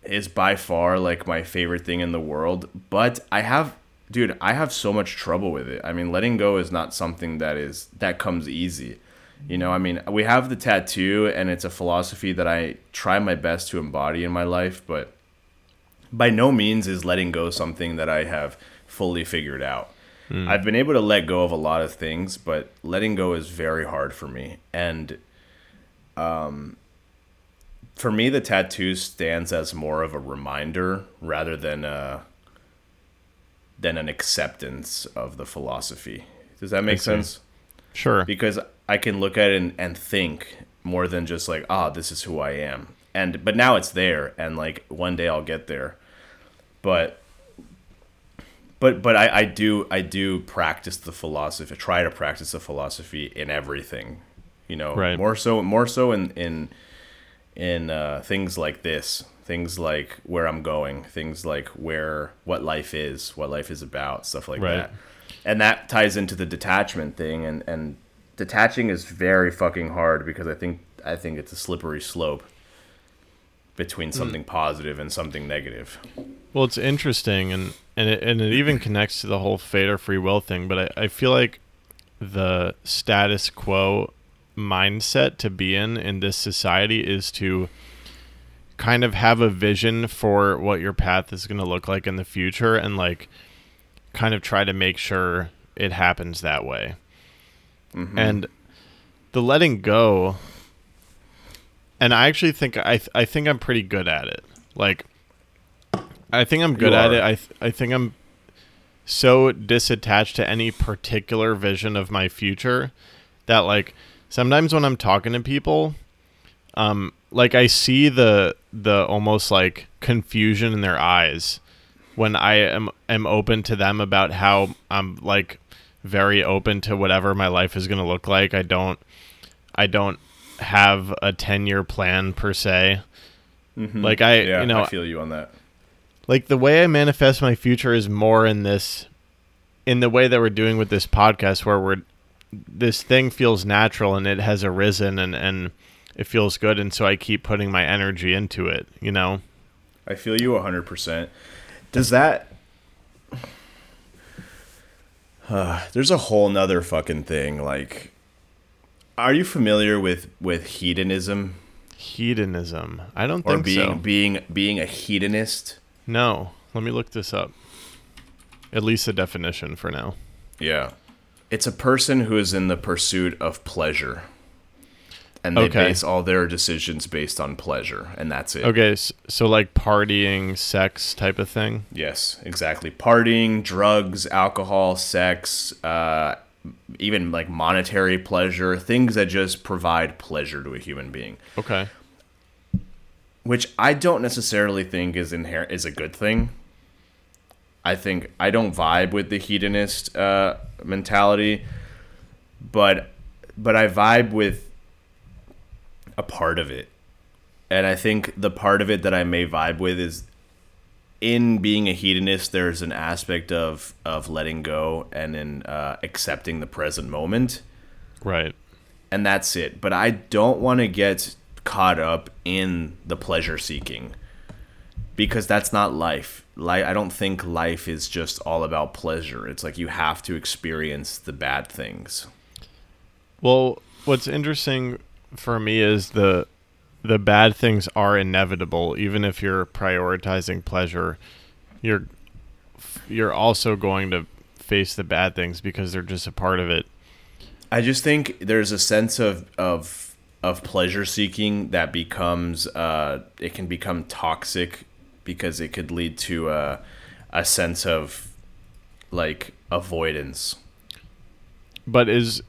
is by far like my favorite thing in the world, but I have dude, I have so much trouble with it. I mean, letting go is not something that is that comes easy. You know, I mean, we have the tattoo, and it's a philosophy that I try my best to embody in my life, but by no means is letting go something that I have fully figured out. Mm. I've been able to let go of a lot of things, but letting go is very hard for me. And um, for me, the tattoo stands as more of a reminder rather than a, than an acceptance of the philosophy. Does that make sense? Sure. Because I can look at it and, and think more than just like, ah, oh, this is who I am. And but now it's there, and like one day I'll get there. But but but I, I do I do practice the philosophy. Try to practice the philosophy in everything. You know, right. more so more so in in in uh, things like this, things like where I'm going, things like where what life is, what life is about, stuff like right. that. And that ties into the detachment thing and and detaching is very fucking hard because I think I think it's a slippery slope between mm. something mm. positive and something negative. Well, it's interesting, and and it, and it even connects to the whole fate or free will thing. But I, I feel like the status quo mindset to be in in this society is to kind of have a vision for what your path is going to look like in the future and like kind of try to make sure it happens that way. Mm-hmm. And the letting go and I actually think I th- I think I'm pretty good at it. Like I think I'm good at it. I th- I think I'm so disattached to any particular vision of my future that like sometimes when I'm talking to people um like I see the the almost like confusion in their eyes when I am am open to them about how I'm like very open to whatever my life is going to look like. I don't I don't have a 10 year plan per se. Mm-hmm. Like I yeah, you know I feel you on that like the way I manifest my future is more in this in the way that we're doing with this podcast where we're this thing feels natural and it has arisen and and it feels good and so I keep putting my energy into it, you know. I feel you 100%. Does that uh, there's a whole nother fucking thing like are you familiar with with hedonism? Hedonism. I don't or think being, so. being being a hedonist. No, let me look this up. At least a definition for now. Yeah. It's a person who is in the pursuit of pleasure. And they okay. base all their decisions based on pleasure, and that's it. Okay, so like partying, sex type of thing? Yes, exactly. Partying, drugs, alcohol, sex, uh, even like monetary pleasure, things that just provide pleasure to a human being. Okay which I don't necessarily think is inherent is a good thing. I think I don't vibe with the hedonist uh, mentality, but but I vibe with a part of it, and I think the part of it that I may vibe with is in being a hedonist. There's an aspect of of letting go and in uh, accepting the present moment, right? And that's it. But I don't want to get caught up in the pleasure seeking because that's not life. Like I don't think life is just all about pleasure. It's like you have to experience the bad things. Well, what's interesting for me is the the bad things are inevitable even if you're prioritizing pleasure. You're you're also going to face the bad things because they're just a part of it. I just think there's a sense of of of pleasure seeking that becomes uh, it can become toxic because it could lead to a, a sense of like avoidance. But is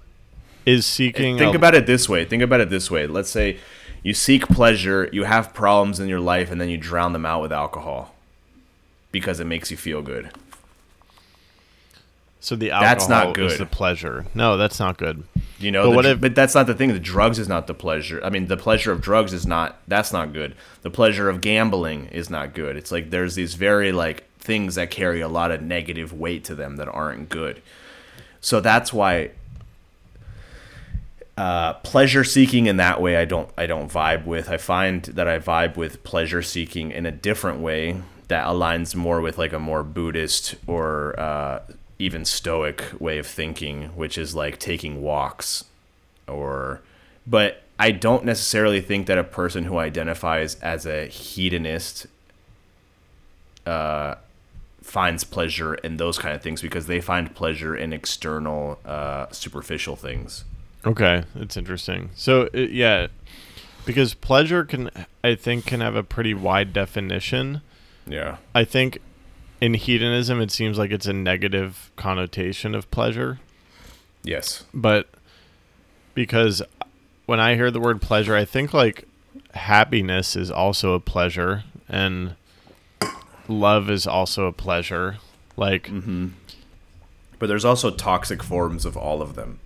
is seeking think a- about it this way. Think about it this way. Let's say you seek pleasure, you have problems in your life, and then you drown them out with alcohol because it makes you feel good. So the alcohol that's not good. is the pleasure. No, that's not good. You know, but, what if, but that's not the thing. The drugs is not the pleasure. I mean, the pleasure of drugs is not. That's not good. The pleasure of gambling is not good. It's like there's these very like things that carry a lot of negative weight to them that aren't good. So that's why uh, pleasure seeking in that way I don't I don't vibe with. I find that I vibe with pleasure seeking in a different way that aligns more with like a more Buddhist or uh, even stoic way of thinking, which is like taking walks or but I don't necessarily think that a person who identifies as a hedonist uh, finds pleasure in those kind of things because they find pleasure in external, uh, superficial things. Okay, it's interesting. So it, yeah, because pleasure can, I think, can have a pretty wide definition. Yeah. I think in hedonism, it seems like it's a negative connotation of pleasure. Yes. But because when I hear the word pleasure, I think like happiness is also a pleasure and love is also a pleasure. Like, Mm-hmm. But there's also toxic forms of all of them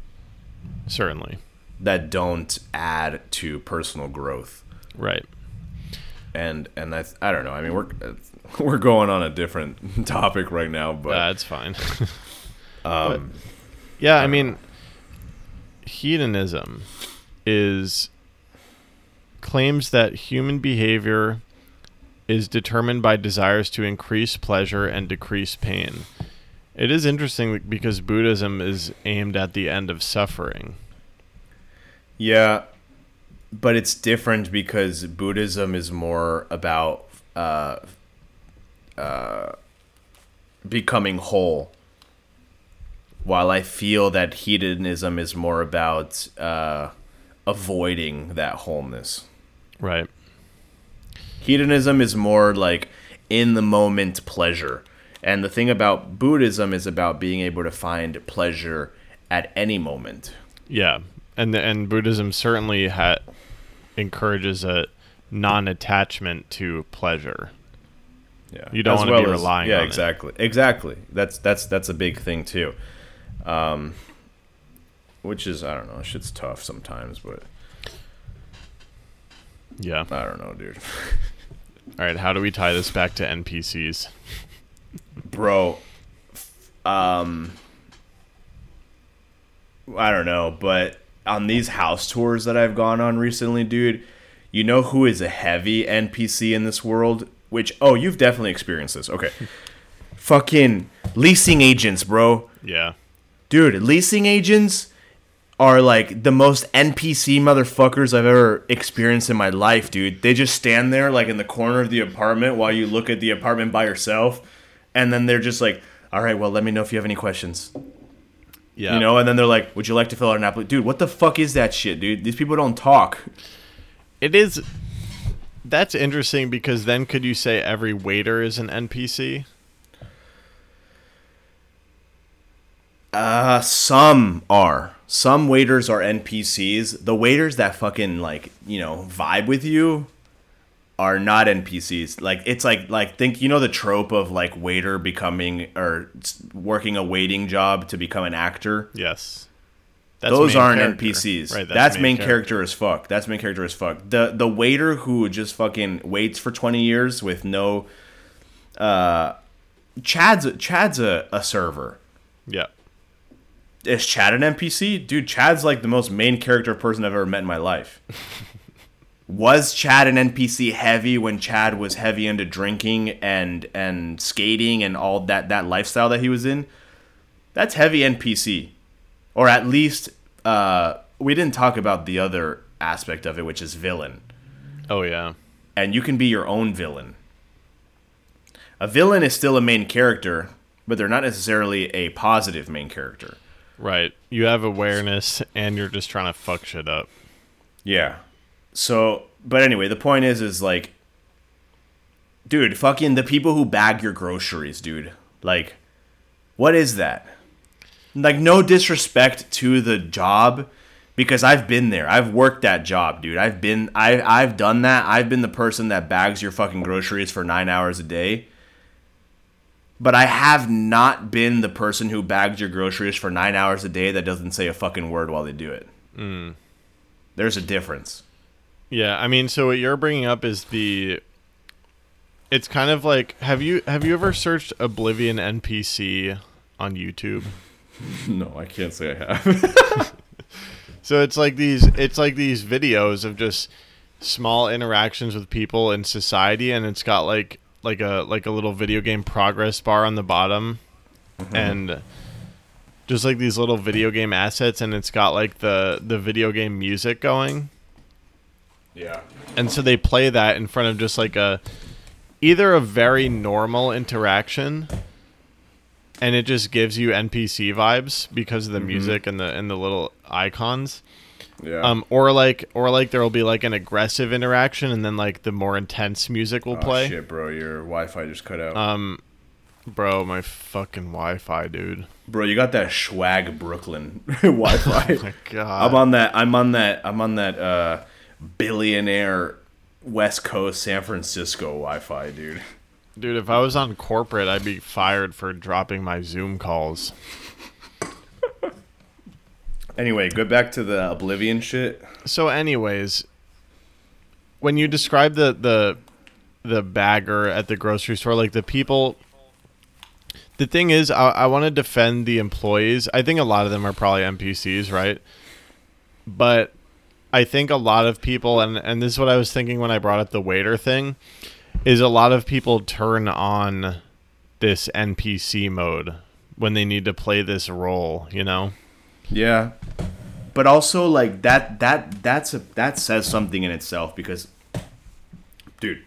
certainly. that don't add to personal growth. Right. And and I I don't know. I mean, we're we're going on a different topic right now, but That's fine. um, yeah, I mean, hedonism is claims that human behavior is determined by desires to increase pleasure and decrease pain. It is interesting because Buddhism is aimed at the end of suffering. Yeah, but it's different because Buddhism is more about uh, uh, becoming whole, while I feel that hedonism is more about uh, avoiding that wholeness. Right. Hedonism is more like in the moment pleasure. And the thing about Buddhism is about being able to find pleasure at any moment. Yeah. And the, and Buddhism certainly ha- encourages a non-attachment to pleasure. Yeah, You don't wanna well be as- relying Yeah, on it. exactly, exactly. That's that's that's a big thing too. Um, which is I don't know, shit's tough sometimes, but Yeah. I don't know, dude. All right, how do we tie this back to NPCs? Bro, um, I don't know, but on these house tours that I've gone on recently, dude, you know who is a heavy NPC in this world? Which oh, you've definitely experienced this. Okay, fucking leasing agents, bro. Yeah. Dude, leasing agents are like the most NPC motherfuckers I've ever experienced in my life, dude. They just stand there like in the corner of the apartment while you look at the apartment by yourself, and then they're just like, "All right, well, let me know if you have any questions." Yeah. You know, and then they're like, "Would you like to fill out an application?" Dude, what the fuck is that shit, dude? These people don't talk. It is. That's interesting because then could you say every waiter is an NPC? Uh, some are. Some waiters are NPCs. The waiters that fucking like, you know, vibe with you are not NPCs. Like it's like like think you know the trope of like waiter becoming or working a waiting job to become an actor. Yes. That's Those aren't character. NPCs. Right. that's, main character. as fuck. That's main character as fuck. The the waiter who just fucking waits for twenty years with no. Uh, Chad's Chad's a, a server. Yeah. Is Chad an NPC? Dude, Chad's like the most main character person I've ever met in my life. was Chad an NPC heavy when Chad was heavy into drinking and and skating and all that that lifestyle that he was in? That's heavy NPC. Or at least uh we didn't talk about the other aspect of it which is villain. Oh yeah. And you can be your own villain. A villain is still a main character, but they're not necessarily a positive main character. Right. You have awareness and you're just trying to fuck shit up. Yeah. So, but anyway, the point is, is like, dude, fucking the people who bag your groceries, dude. Like, what is that? Like, no disrespect to the job, because I've been there. I've worked that job, dude. I've been, I, I've done that. I've been the person that bags your fucking groceries for nine hours a day. But I have not been the person who bags your groceries for nine hours a day that doesn't say a fucking word while they do it. Mm. There's a difference. Yeah, I mean, so what you're bringing up is the. It's kind of like have you have you ever searched Oblivion NPC on YouTube? No, I can't say I have. So it's like these it's like these videos of just small interactions with people in society and it's got like like a like a little video game progress bar on the bottom mm-hmm. and just like these little video game assets, and it's got like the the video game music going, Yeah. and so they play that in front of just like a either a very normal interaction and it just gives you npc vibes because of the music and the and the little icons Yeah. um or like or like there will be like an aggressive interaction and then like the more intense music will oh, play shit, bro. Your Wi-Fi just cut out. um bro my fucking wi-fi dude bro, you got that swag Brooklyn Wi-Fi. oh my god I'm on that. I'm on that. I'm on that uh, billionaire West Coast San Francisco Wi-Fi, dude. dude if i was on corporate i'd be fired for dropping my zoom calls Anyway, go back to the Oblivion shit. So, anyways, when you describe the the the bagger at the grocery store, like the people, the thing is, I, I want to defend the employees. I think a lot of them are probably NPCs, right? But I think a lot of people, and and this is what I was thinking when I brought up the waiter thing, is a lot of people turn on this NPC mode when they need to play this role, you know? Yeah, but also like that. That that's a that says something in itself because, dude,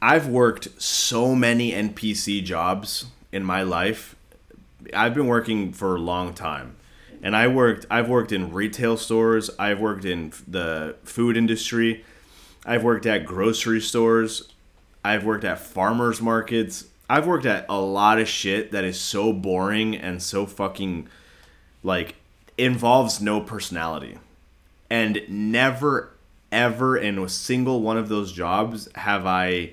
I've worked so many NPC jobs in my life. I've been working for a long time. And I worked I've worked in retail stores, I've worked in the food industry, I've worked at grocery stores, I've worked at farmers markets. I've worked at a lot of shit that is so boring and so fucking like involves no personality. And never ever in a single one of those jobs have I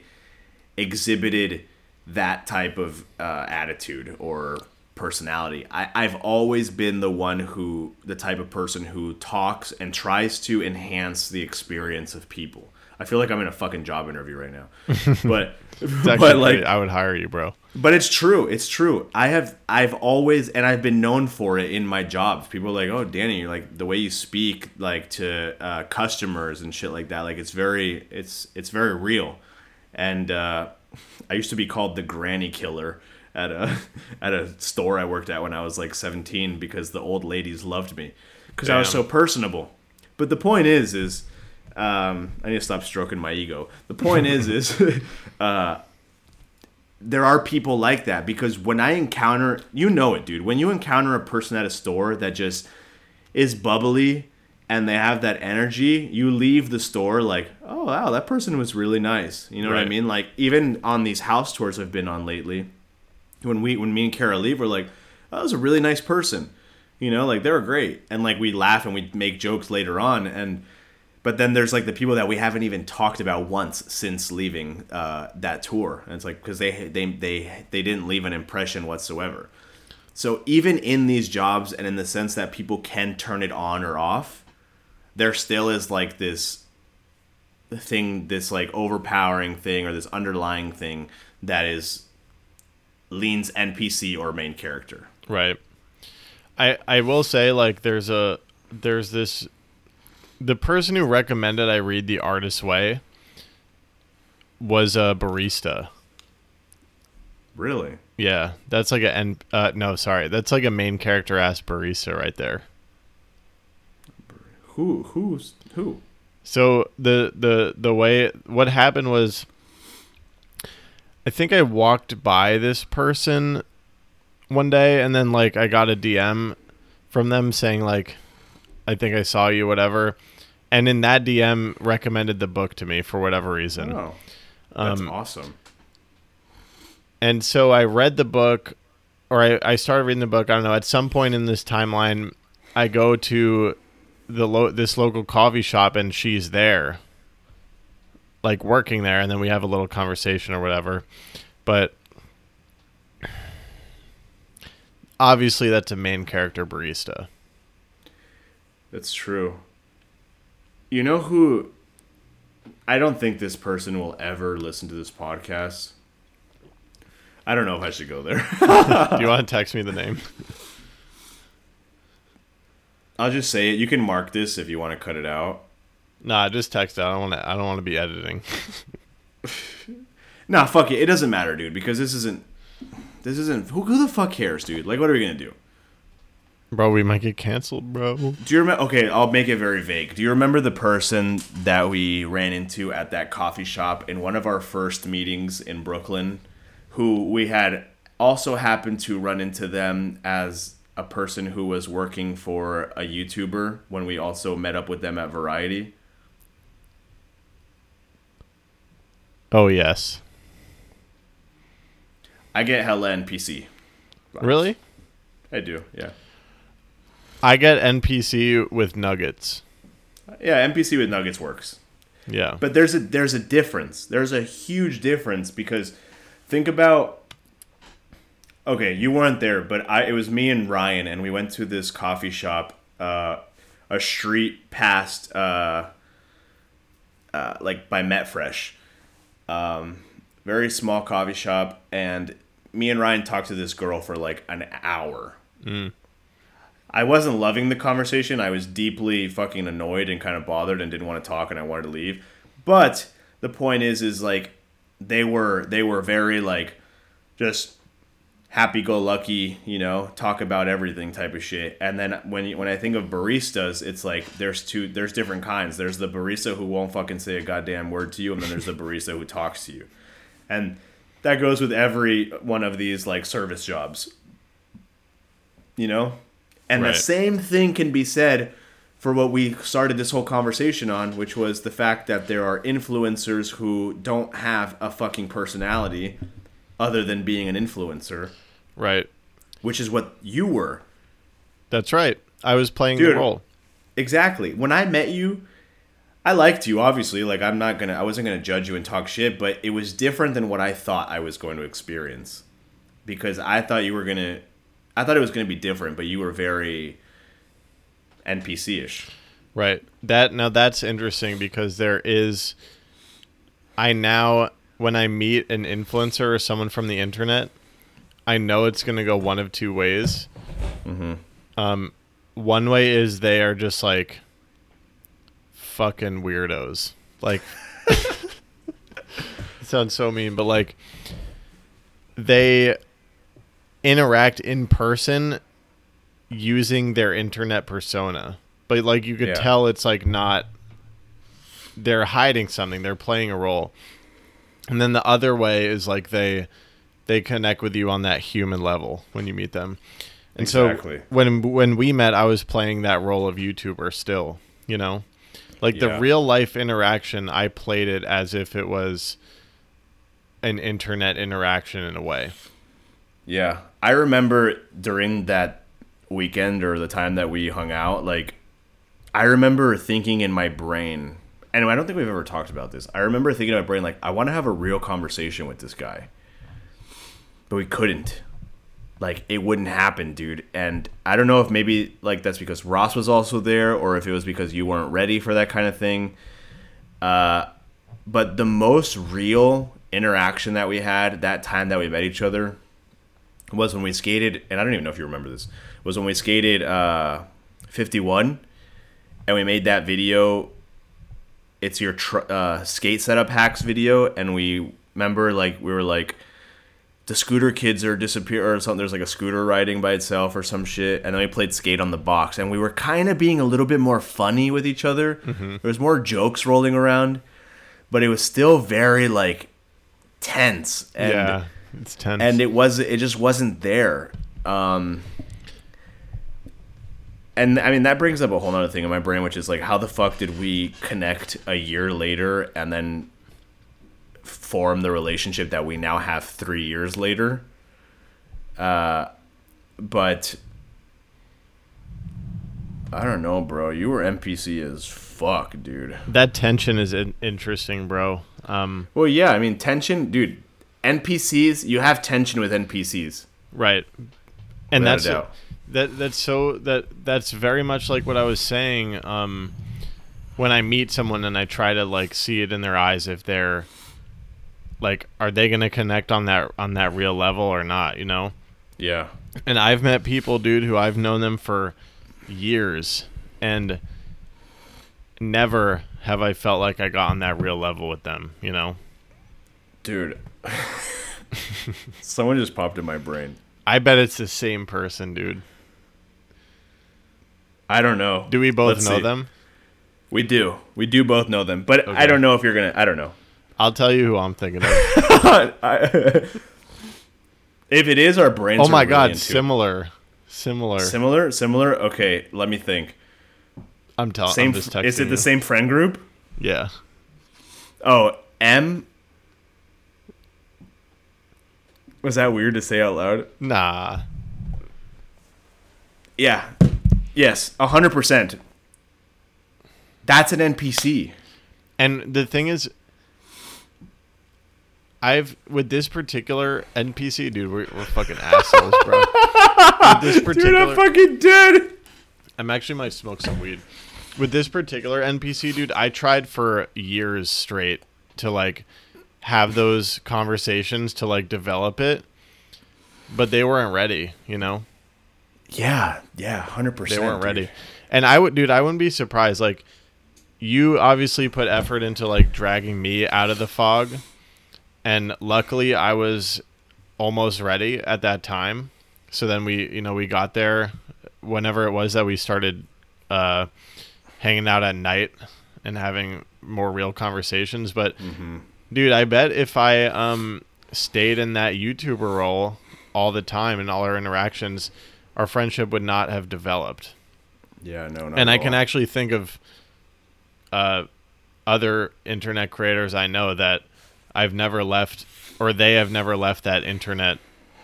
exhibited that type of uh, attitude or personality. I, I've always been the one who, the type of person who talks and tries to enhance the experience of people. I feel like I'm in a fucking job interview right now, but but like great. I would hire you, bro. but it's true. It's true. I have I've always and I've been known for it in my jobs. People are like, "Oh, Danny, you're like the way you speak like to uh, customers and shit like that. Like it's very it's it's very real." And uh, I used to be called the granny killer at a at a store I worked at when I was like 17 because the old ladies loved me because I was so personable. But the point is, is um, I need to stop stroking my ego. The point is, is uh, there are people like that because when I encounter, you know it, dude. When you encounter a person at a store that just is bubbly and they have that energy, you leave the store like, oh wow, that person was really nice. You know what I mean? Like even on these house tours I've been on lately, when we when me and Kara leave, we're like, oh, that was a really nice person. You know, like they were great, and like we laugh and we make jokes later on, and but then there's like the people that we haven't even talked about once since leaving uh, that tour, and it's like because they they they they didn't leave an impression whatsoever. So even in these jobs, and in the sense that people can turn it on or off, there still is like this thing, this like overpowering thing, or this underlying thing that is leans NPC or main character. Right. I I will say like there's a there's this the person who recommended I read The Artist's Way was a barista. Really? Yeah, that's like a N uh no, sorry. That's like a main character ass barista right there. Who? Who's who? So the the the way what happened was I think I walked by this person one day and then like I got a DM from them saying like I think I saw you whatever and in that DM recommended the book to me for whatever reason. Oh, that's Um, awesome. And so I read the book, or I, I started reading the book. I don't know. At some point in this timeline, I go to the lo- this local coffee shop, and she's there, like working there, and then we have a little conversation or whatever. But obviously, that's a main character barista. That's true. You know who? I don't think this person will ever listen to this podcast. I don't know if I should go there. Do you want to text me the name? I'll just say it. You can mark this if you want to cut it out. Nah, just text it. I don't want to. I don't want to be editing. Nah, fuck it. It doesn't matter, dude, because this isn't. This isn't. Who, who the fuck cares, dude? Like, what are we gonna do? Bro, we might get canceled, bro. Do you remember? Okay, I'll make it very vague. Do you remember the person that we ran into at that coffee shop in one of our first meetings in Brooklyn, who we had also happened to run into them as a person who was working for a YouTuber when we also met up with them at Variety? Oh yes. I get hella NPC. Really? I do, yeah. I get NPC with nuggets. Yeah, NPC with Nuggets works. Yeah. But there's a there's a difference. There's a huge difference because think about Okay, you weren't there, but I it was me and Ryan and we went to this coffee shop uh a street past uh uh like by Metfresh. Um very small coffee shop and me and Ryan talked to this girl for like an hour. I wasn't loving the conversation. I was deeply fucking annoyed and kind of bothered and didn't want to talk and I wanted to leave. But the point is is like they were they were very like just happy go lucky, you know, talk about everything type of shit. And then when you, when I think of baristas, it's like there's two there's different kinds. There's the barista who won't fucking say a goddamn word to you and then there's the barista who talks to you. And that goes with every one of these like service jobs. You know? And Right. the same thing can be said for what we started this whole conversation on, which was the fact that there are influencers who don't have a fucking personality other than being an influencer, Right. which is what you were. That's right. I was playing Dude. the role. Exactly. When I met you, I liked you, obviously. Like I'm not gonna I wasn't gonna judge you and talk shit, but it was different than what I thought I was going to experience. Because I thought you were gonna I thought it was gonna be different, but you were very NPC ish. Right. That now that's interesting because there is I now when I meet an influencer or someone from the internet, I know it's going to go one of two ways. Mm-hmm. Um one way is they are just like fucking weirdos. Like it sounds so mean, but like they interact in person using their internet persona. But like you could Yeah. tell it's like not they're hiding something, they're playing a role. And then the other way is like they they connect with you on that human level when you meet them. And Exactly. so when when we met I was playing that role of YouTuber still, you know? Like the real life interaction I played it as if it was an internet interaction in a way. Yeah. I remember during that weekend or the time that we hung out, like I remember thinking in my brain, and I don't think we've ever talked about this. I remember thinking in my brain, like, I want to have a real conversation with this guy. But we couldn't. Like, it wouldn't happen, dude. And I don't know if maybe, like, that's because Ross was also there or if it was because you weren't ready for that kind of thing. Uh, but the most real interaction that we had that time that we met each other was when we skated, and I don't even know if you remember this, was when we skated uh, 51 and we made that video. It's your tr- uh, skate setup hacks video, and we remember like we were like, the scooter kids are disappear or something. There's like a scooter riding by itself or some shit, and then we played skate on the box, and we were kind of being a little bit more funny with each other. There was more jokes rolling around, but it was still very like tense and yeah. It's tense. and it was it just wasn't there um and i mean that brings up a whole other thing in my brain which is like how the fuck did we connect a year later and then form the relationship that we now have three years later uh but i don't know bro you were npc as fuck dude that tension is in- interesting, bro. Um, well yeah i mean tension dude npcs you have tension with npcs right. And a that's doubt. that that's so that that's very much like what I was saying. Um, when I meet someone and I try to like see it in their eyes if they're like, are they gonna connect on that on that real level or not? You know. yeah And I've met people, dude, who I've known them for years, and never have I felt like I got on that real level with them. You know. Dude. Someone just popped in my brain. I bet it's the same person, dude. I don't know. Do we both Let's know see. them? We do. We do both know them, but I don't know if you're gonna. I don't know. I'll tell you who I'm thinking of. I- if it is, our brains. oh my really god, into it. similar, similar. Similar, similar. Okay, let me think. I'm telling. Same. I'm just texting Is it you. the same friend group? Yeah. Oh, M. Was that weird to say out loud? Nah. Yeah. Yes, hundred percent. That's an NPC. And the thing is, I've with this particular NPC, dude, we're, we're fucking assholes, bro. with this Dude, particular, I'm fucking dead. I'm actually might smoke some weed. With this particular NPC, dude, I tried for years straight to like have those conversations to like develop it, but they weren't ready. You know, Yeah, yeah, hundred percent. they weren't ready. And I would, dude, I wouldn't be surprised. Like, you obviously put effort into like dragging me out of the fog, and luckily I was almost ready at that time. So then we, you know, we got there whenever it was that we started uh, hanging out at night and having more real conversations. But dude, I bet if I um stayed in that YouTuber role all the time in all our interactions, our friendship would not have developed Yeah, no, no. and I can actually think of uh, other internet creators I know that I've never left, or they have never left that internet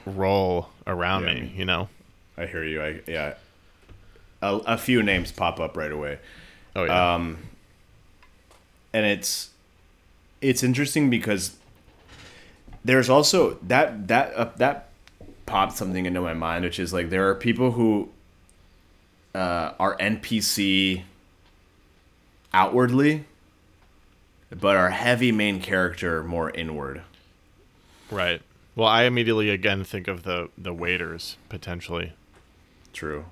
role around Yeah, me. You know? I hear you. I yeah. A, a few names pop up right away. Oh yeah. Um, and it's it's interesting because there's also that that uh, that popped something into my mind, which is like there are people who uh, are NPC outwardly, but our heavy main character more inward. right. Well, I immediately again think of the the waiters potentially. True.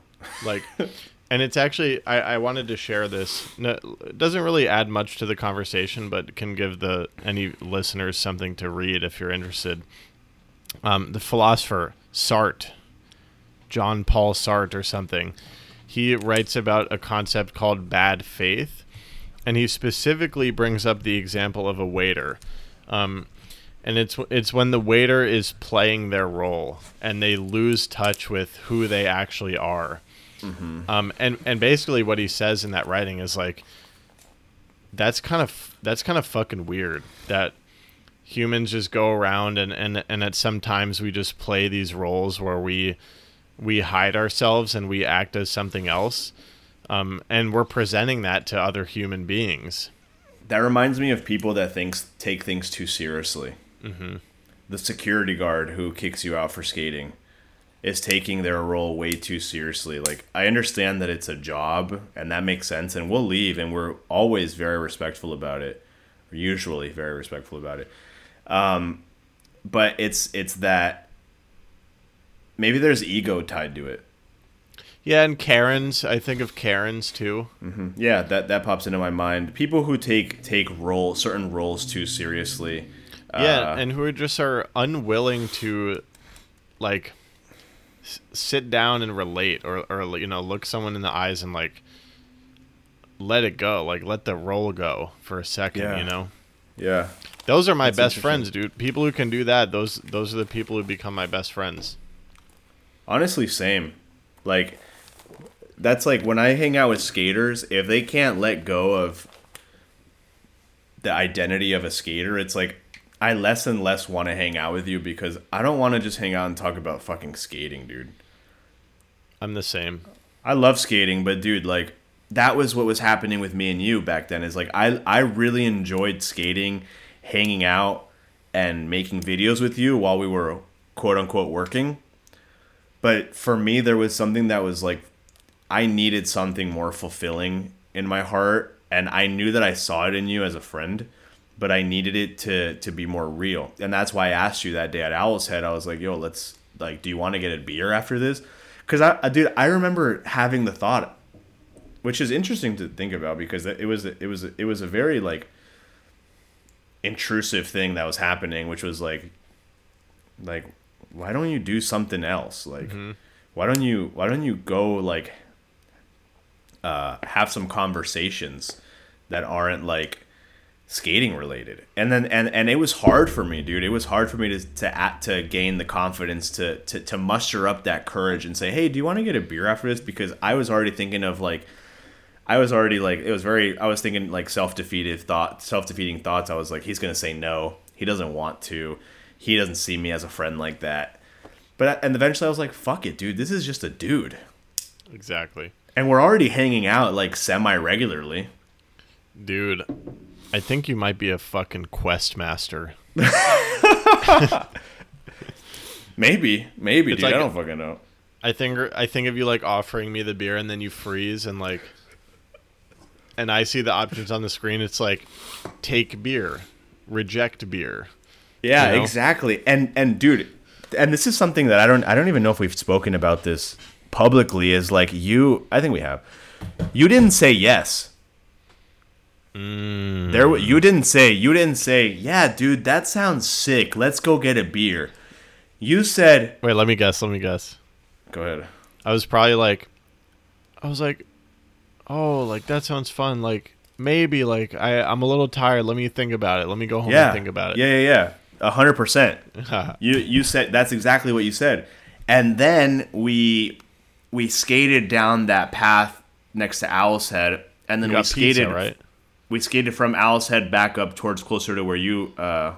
like and it's actually I, I wanted to share this no, it doesn't really add much to the conversation but can give the any listeners something to read if you're interested um, the philosopher sartre john paul sartre or something he writes about a concept called bad faith and he specifically brings up the example of a waiter um, and it's it's when the waiter is playing their role and they lose touch with who they actually are. Um, and and basically what he says in that writing is like that's kind of that's kind of fucking weird that humans just go around and and and at sometimes we just play these roles where we we hide ourselves and we act as something else. Um, and we're presenting that to other human beings. That reminds me of people that thinks take things too seriously. Mm-hmm. The security guard who kicks you out for skating is taking their role way too seriously. Like I understand that it's a job and that makes sense, and we'll leave, and we're always very respectful about it. We're usually very respectful about it. Um, but it's it's that maybe there's ego tied to it. Yeah, and Karens, I think of Karens too. Yeah, that that pops into my mind. People who take take role certain roles too seriously. Yeah, uh, and who are just are unwilling to like s- sit down and relate or or you know, look someone in the eyes and like let it go, like let the role go for a second, Yeah. you know. yeah. Those are my That's best friends, dude. People who can do that, those those are the people who become my best friends. Honestly, same. Like, that's like when I hang out with skaters, if they can't let go of the identity of a skater, it's like I less and less want to hang out with you because I don't want to just hang out and talk about fucking skating, dude. I'm the same. I love skating, but dude, like that was what was happening with me and you back then. Is like I I really enjoyed skating, hanging out, and making videos with you while we were quote unquote working. But for me, there was something that was like I needed something more fulfilling in my heart, and I knew that I saw it in you as a friend, but I needed it to to be more real, and that's why I asked you that day at Owl's Head. I was like, "Yo, let's like, do you want to get a beer after this?" Because I, I, dude, I remember having the thought, which is interesting to think about because it was it was it was a very like intrusive thing that was happening, which was like, like, why don't you do something else? Like, mm-hmm. why don't you why don't you go like uh, have some conversations that aren't like skating related. And then and and it was hard for me dude. It was hard for me to to act, to gain the confidence to, to to muster up that courage and say hey do you want to get a beer after this? Because i was already thinking of like i was already like it was very i was thinking like self-defeated thought self-defeating thoughts. I was like he's gonna say no. He doesn't want to. He doesn't see me as a friend like that. But and eventually i was like fuck it dude. This is just a dude. Exactly. And we're already hanging out like semi regularly Dude, I think you might be a fucking quest master. maybe maybe It's dude like- i don't fucking know I think I think of you like offering me the beer and then you freeze and like and I see the options on the screen it's like take beer, reject beer. Yeah, you know? exactly. And and dude, and this is something that I don't I don't even know if we've spoken about this publicly is like you I think we have. You didn't say yes. Mm. There you didn't say you didn't say, "Yeah, dude, that sounds sick. Let's go get a beer." You said, Wait, let me guess, let me guess. "Go ahead." I was probably like I was like oh, like that sounds fun. Like maybe like I I'm a little tired. Let me think about it. Let me go home Yeah. and think about it. Yeah, yeah, yeah. A hundred percent. You you said that's exactly what you said. And then we we skated down that path next to Owl's Head, and then we got pizza, skated right? we skated from Owl's Head back up towards closer to where you uh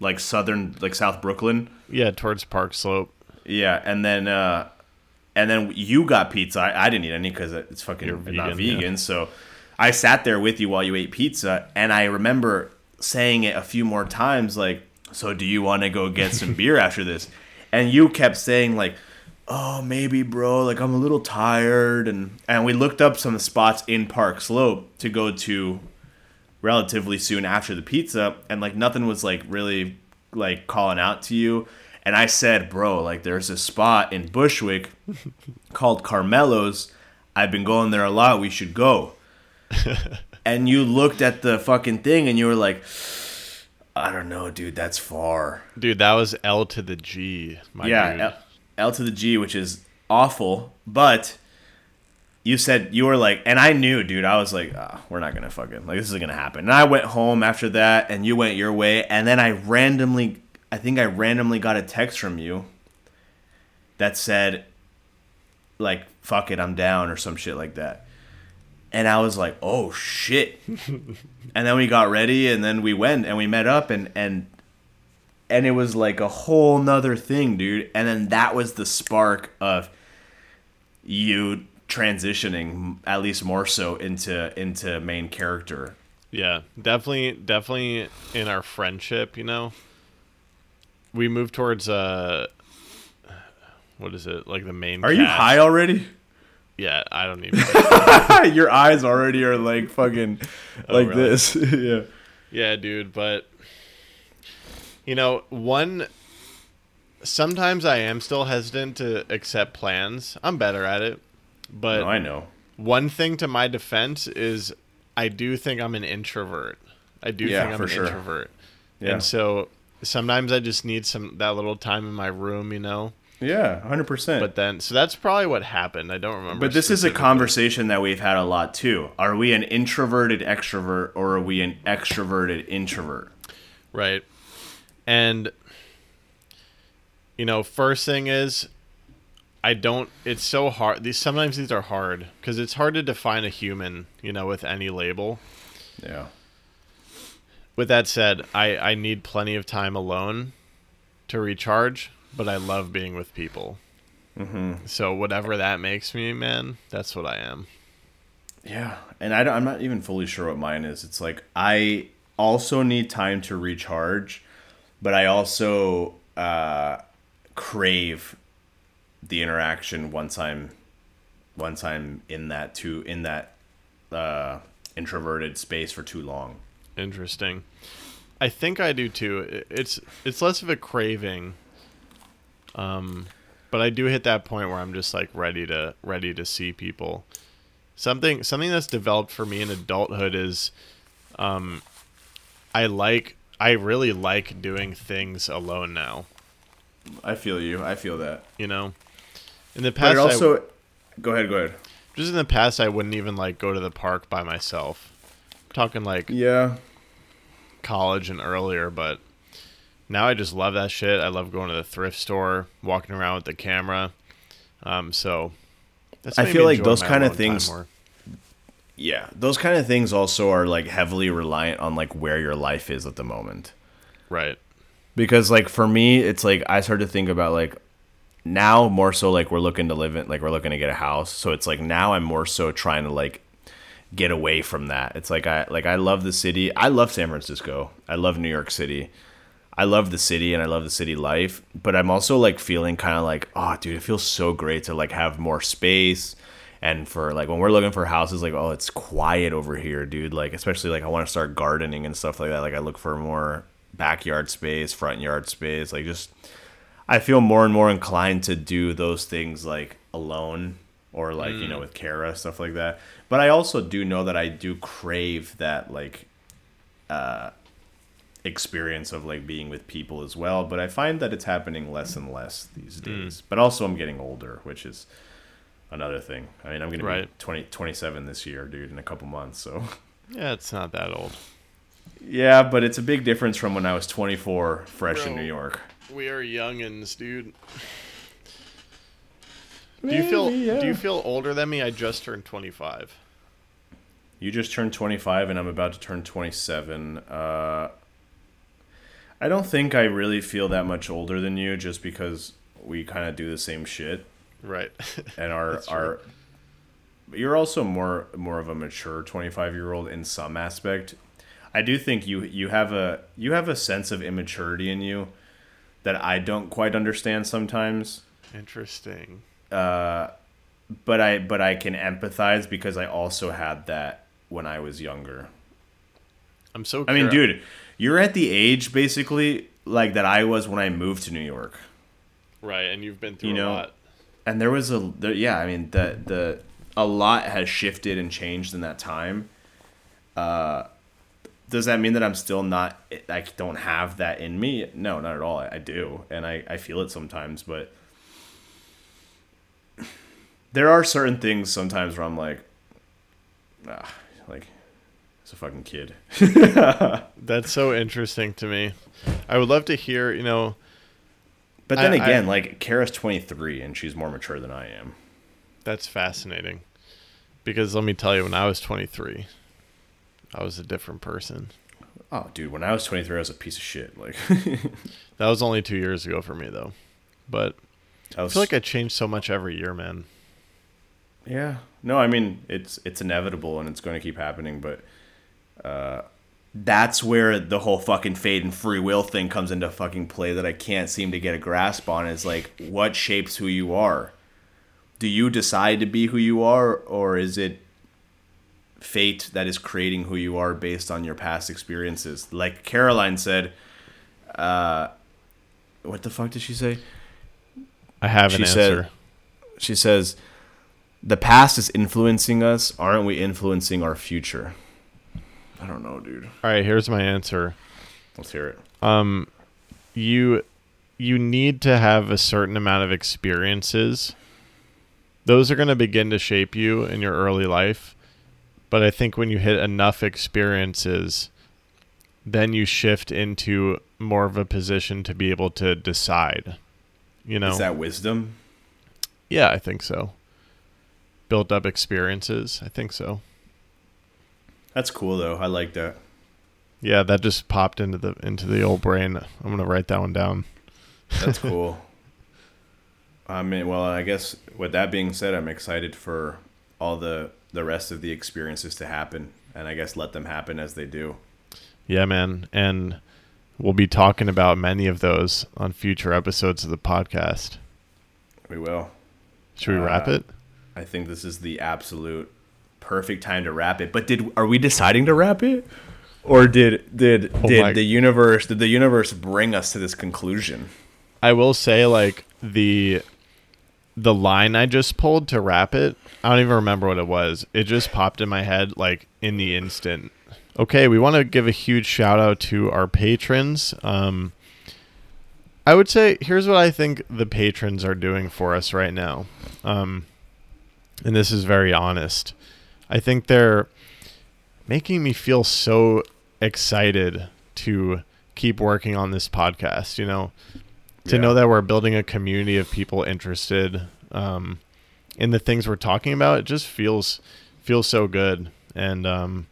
like southern like South Brooklyn. Yeah, towards Park Slope. Yeah, and then uh and then you got pizza. I, I didn't eat any because it's fucking You're not vegan, vegan. yeah. So I sat there with you while you ate pizza, and I remember saying it a few more times, like, "So do you want to go get some beer after this?" And you kept saying like, "Oh, maybe, bro. Like I'm a little tired," and and we looked up some spots in Park Slope to go to relatively soon after the pizza and like nothing was like really like calling out to you and i said bro like there's a spot in bushwick called carmelo's i've been going there a lot we should go and you looked at the fucking thing and you were like i don't know dude that's far Dude, that was L to the G, my yeah dude. L, L to the g which is awful but you said you were like and i knew dude i was like ah, we're not gonna fucking like this is gonna happen. And i went home after that and you went your way and then i randomly i think i randomly got a text from you that said like fuck it i'm down or some shit like that. And i was like oh shit. And then we got ready and then we went and we met up and and and it was like a whole nother thing dude. And then that was the spark of you transitioning at least more so into into main character. Yeah, definitely, definitely in our friendship, you know, we move towards uh, what is it? Like the main? are you high already? Yeah, I don't even. your eyes already are like fucking Oh, like really? this. Yeah. Yeah, dude, but you know, one. Sometimes I am still hesitant to accept plans. I'm better at it, but no, i know one thing to my defense is I do think I'm an introvert. I do Yeah, think I'm an sure. introvert. Yeah. And so sometimes I just need some that little time in my room, you know. yeah 100% But then so that's probably what happened. I don't remember. But this is a conversation that we've had a lot too. Are we an introverted extrovert or are we an extroverted introvert? Right. And you know, first thing is I don't it's so hard these sometimes these are hard cuz it's hard to define a human, you know, with any label. Yeah. With that said, I I need plenty of time alone to recharge, but I love being with people. Mm-hmm. So whatever that makes me, man, that's what I am. Yeah, and I don't, I'm not even fully sure what mine is. It's like I also need time to recharge, but I also uh, crave the interaction once I'm once I'm in that too in that uh, introverted space for too long. Interesting. I think I do too. It's it's less of a craving. Um but I do hit that point where I'm just like ready to ready to see people. Something something that's developed for me in adulthood is um I like I really like doing things alone now, I feel you. I feel that. you know. In the But past I- also Go ahead. Go ahead. Just in the past, I wouldn't even like go to the park by myself. I'm talking like Yeah. college and earlier, but now I just love that shit. I love going to the thrift store, walking around with the camera. Um, so that's I feel like those kinda things- more. Yeah. Those kind of things also are like heavily reliant on like where your life is at the moment. Right. because like for me it's like i start to think about like now more so like we're looking to live in like we're looking to get a house so it's like now i'm more so trying to like get away from that it's like i like i love the city i love san francisco i love new york city i love the city and i love the city life but i'm also like feeling kind of like oh dude it feels so great to like have more space and for like when we're looking for houses like oh it's quiet over here dude. Like especially like i want to start gardening and stuff like that. Like i look for more backyard space front yard space like just i feel more and more inclined to do those things like alone or like you know with kara stuff like that. But i also do know that i do crave that like uh experience of like being with people as well. But i find that it's happening less and less these days. But also i'm getting older which is another thing i mean i'm gonna Right. be 20 27 this year dude in a couple months so Yeah, it's not that old. yeah but it's a big difference from when i was 24 fresh in new york We are youngins, dude. Do you feel yeah. do you feel older than me? I just turned 25. You just turned 25 and I'm about to turn 27. Uh, I don't think I really feel that much older than you just because we kind of do the same shit Right. and our That's our you're also more more of a mature 25 year old in some aspect. I do think you you have a you have a sense of immaturity in you that I don't quite understand sometimes. Interesting. Uh, but I but I can empathize because I also had that when I was younger. I'm so I mean, dude, you're at the age basically like that I was when I moved to New York. Right, and you've been through You a know, lot. And there was a there, yeah, I mean, the the a lot has shifted and changed in that time. Uh does that mean that I'm still not I don't have that in me? No, not at all. I, I do, and I I feel it sometimes, but there are certain things sometimes where I'm like ah, like it's a fucking kid. That's so interesting to me. I would love to hear, you know, But then I- I- again, like Kara's 23 and she's more mature than I am. that's fascinating. Because let me tell you, when I was 23, I was a different person. Oh, dude, when I was 23, I was a piece of shit. Like, That was only two years ago for me, though. But I I feel like I change so much every year, man. yeah. No, I mean it's it's inevitable and it's going to keep happening. But uh, that's where the whole fucking fate and free will thing comes into fucking play that I can't seem to get a grasp on. Is like what shapes who you are. Do you decide to be who you are, or is it fate that is creating who you are based on your past experiences? Like Caroline said, uh, what the fuck did she say? I have an She said- answer. She says, "The past is influencing us. Aren't we influencing our future?" I don't know, dude. All right, here's my answer. Let's hear it. Um, you you need to have a certain amount of experiences. Those are going to begin to shape you in your early life. But I think when you hit enough experiences, then you shift into more of a position to be able to decide. You know? Is that wisdom? yeah, I think so. Built up experiences, I think so. That's cool though. I like that. Yeah, that just popped into the into the old brain. I'm gonna write that one down. That's cool. I mean, well, I guess with that being said, I'm excited for all the the rest of the experiences to happen, and I guess let them happen as they do. Yeah, man. And we'll be talking about many of those on future episodes of the podcast. We will. Should we Uh, wrap it? I think this is the absolute perfect time to wrap it. But did are we deciding to wrap it? Or did did Oh did my- the universe did the universe bring us to this conclusion? I will say like the the line I just pulled to wrap it, I don't even remember what it was. It just popped in my head like in the instant. Okay, we want to give a huge shout out to our patrons. Um I would say here's what I think the patrons are doing for us right now. Um and this is very honest. I think they're making me feel so excited to keep working on this podcast, you know, to Yeah. know that we're building a community of people interested um, in the things we're talking about. It just feels feels so good. And um,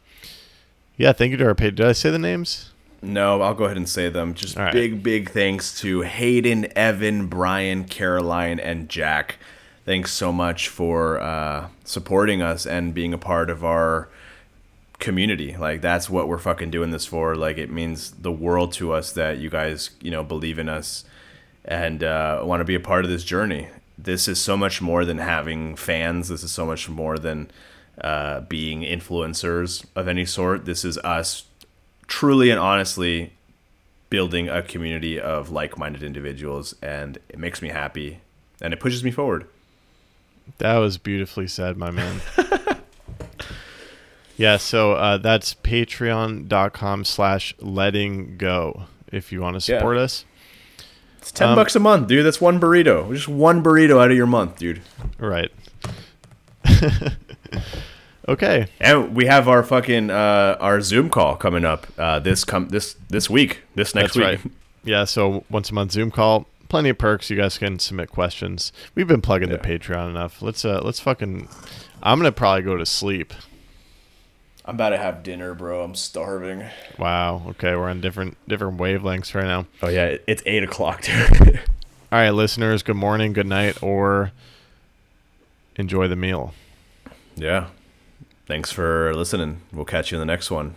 yeah, thank you to our page. Did I say the names? No, I'll go ahead and say them. Just right. big, big thanks to Hayden, Evan, Brian, Caroline, and Jack. Thanks so much for uh, supporting us and being a part of our community. Like that's what we're fucking doing this for. Like it means the world to us that you guys, you know, believe in us and uh, want to be a part of this journey. This is so much more than having fans. This is so much more than uh, being influencers of any sort. This is us truly and honestly building a community of like-minded individuals, and it makes me happy and it pushes me forward. That was beautifully said, my man. yeah, so uh, that's patreon.com slash letting go if you want to Yeah. support us. It's ten Um, bucks a month, dude. That's one burrito. Just one burrito out of your month, dude. Right. okay. And we have our fucking uh, our Zoom call coming up uh, this come this this week, this next That's week. right. Yeah, so once a month Zoom call. Plenty of perks. You guys can submit questions. We've been plugging the Patreon enough. Let's uh let's fucking I'm gonna probably go to sleep. I'm about to have dinner, bro. I'm starving. Wow. Okay, we're on different different wavelengths right now. Oh yeah, it's eight o'clock, dude. All right, listeners, good morning, good night, or enjoy the meal. yeah. Thanks for listening. We'll catch you in the next one.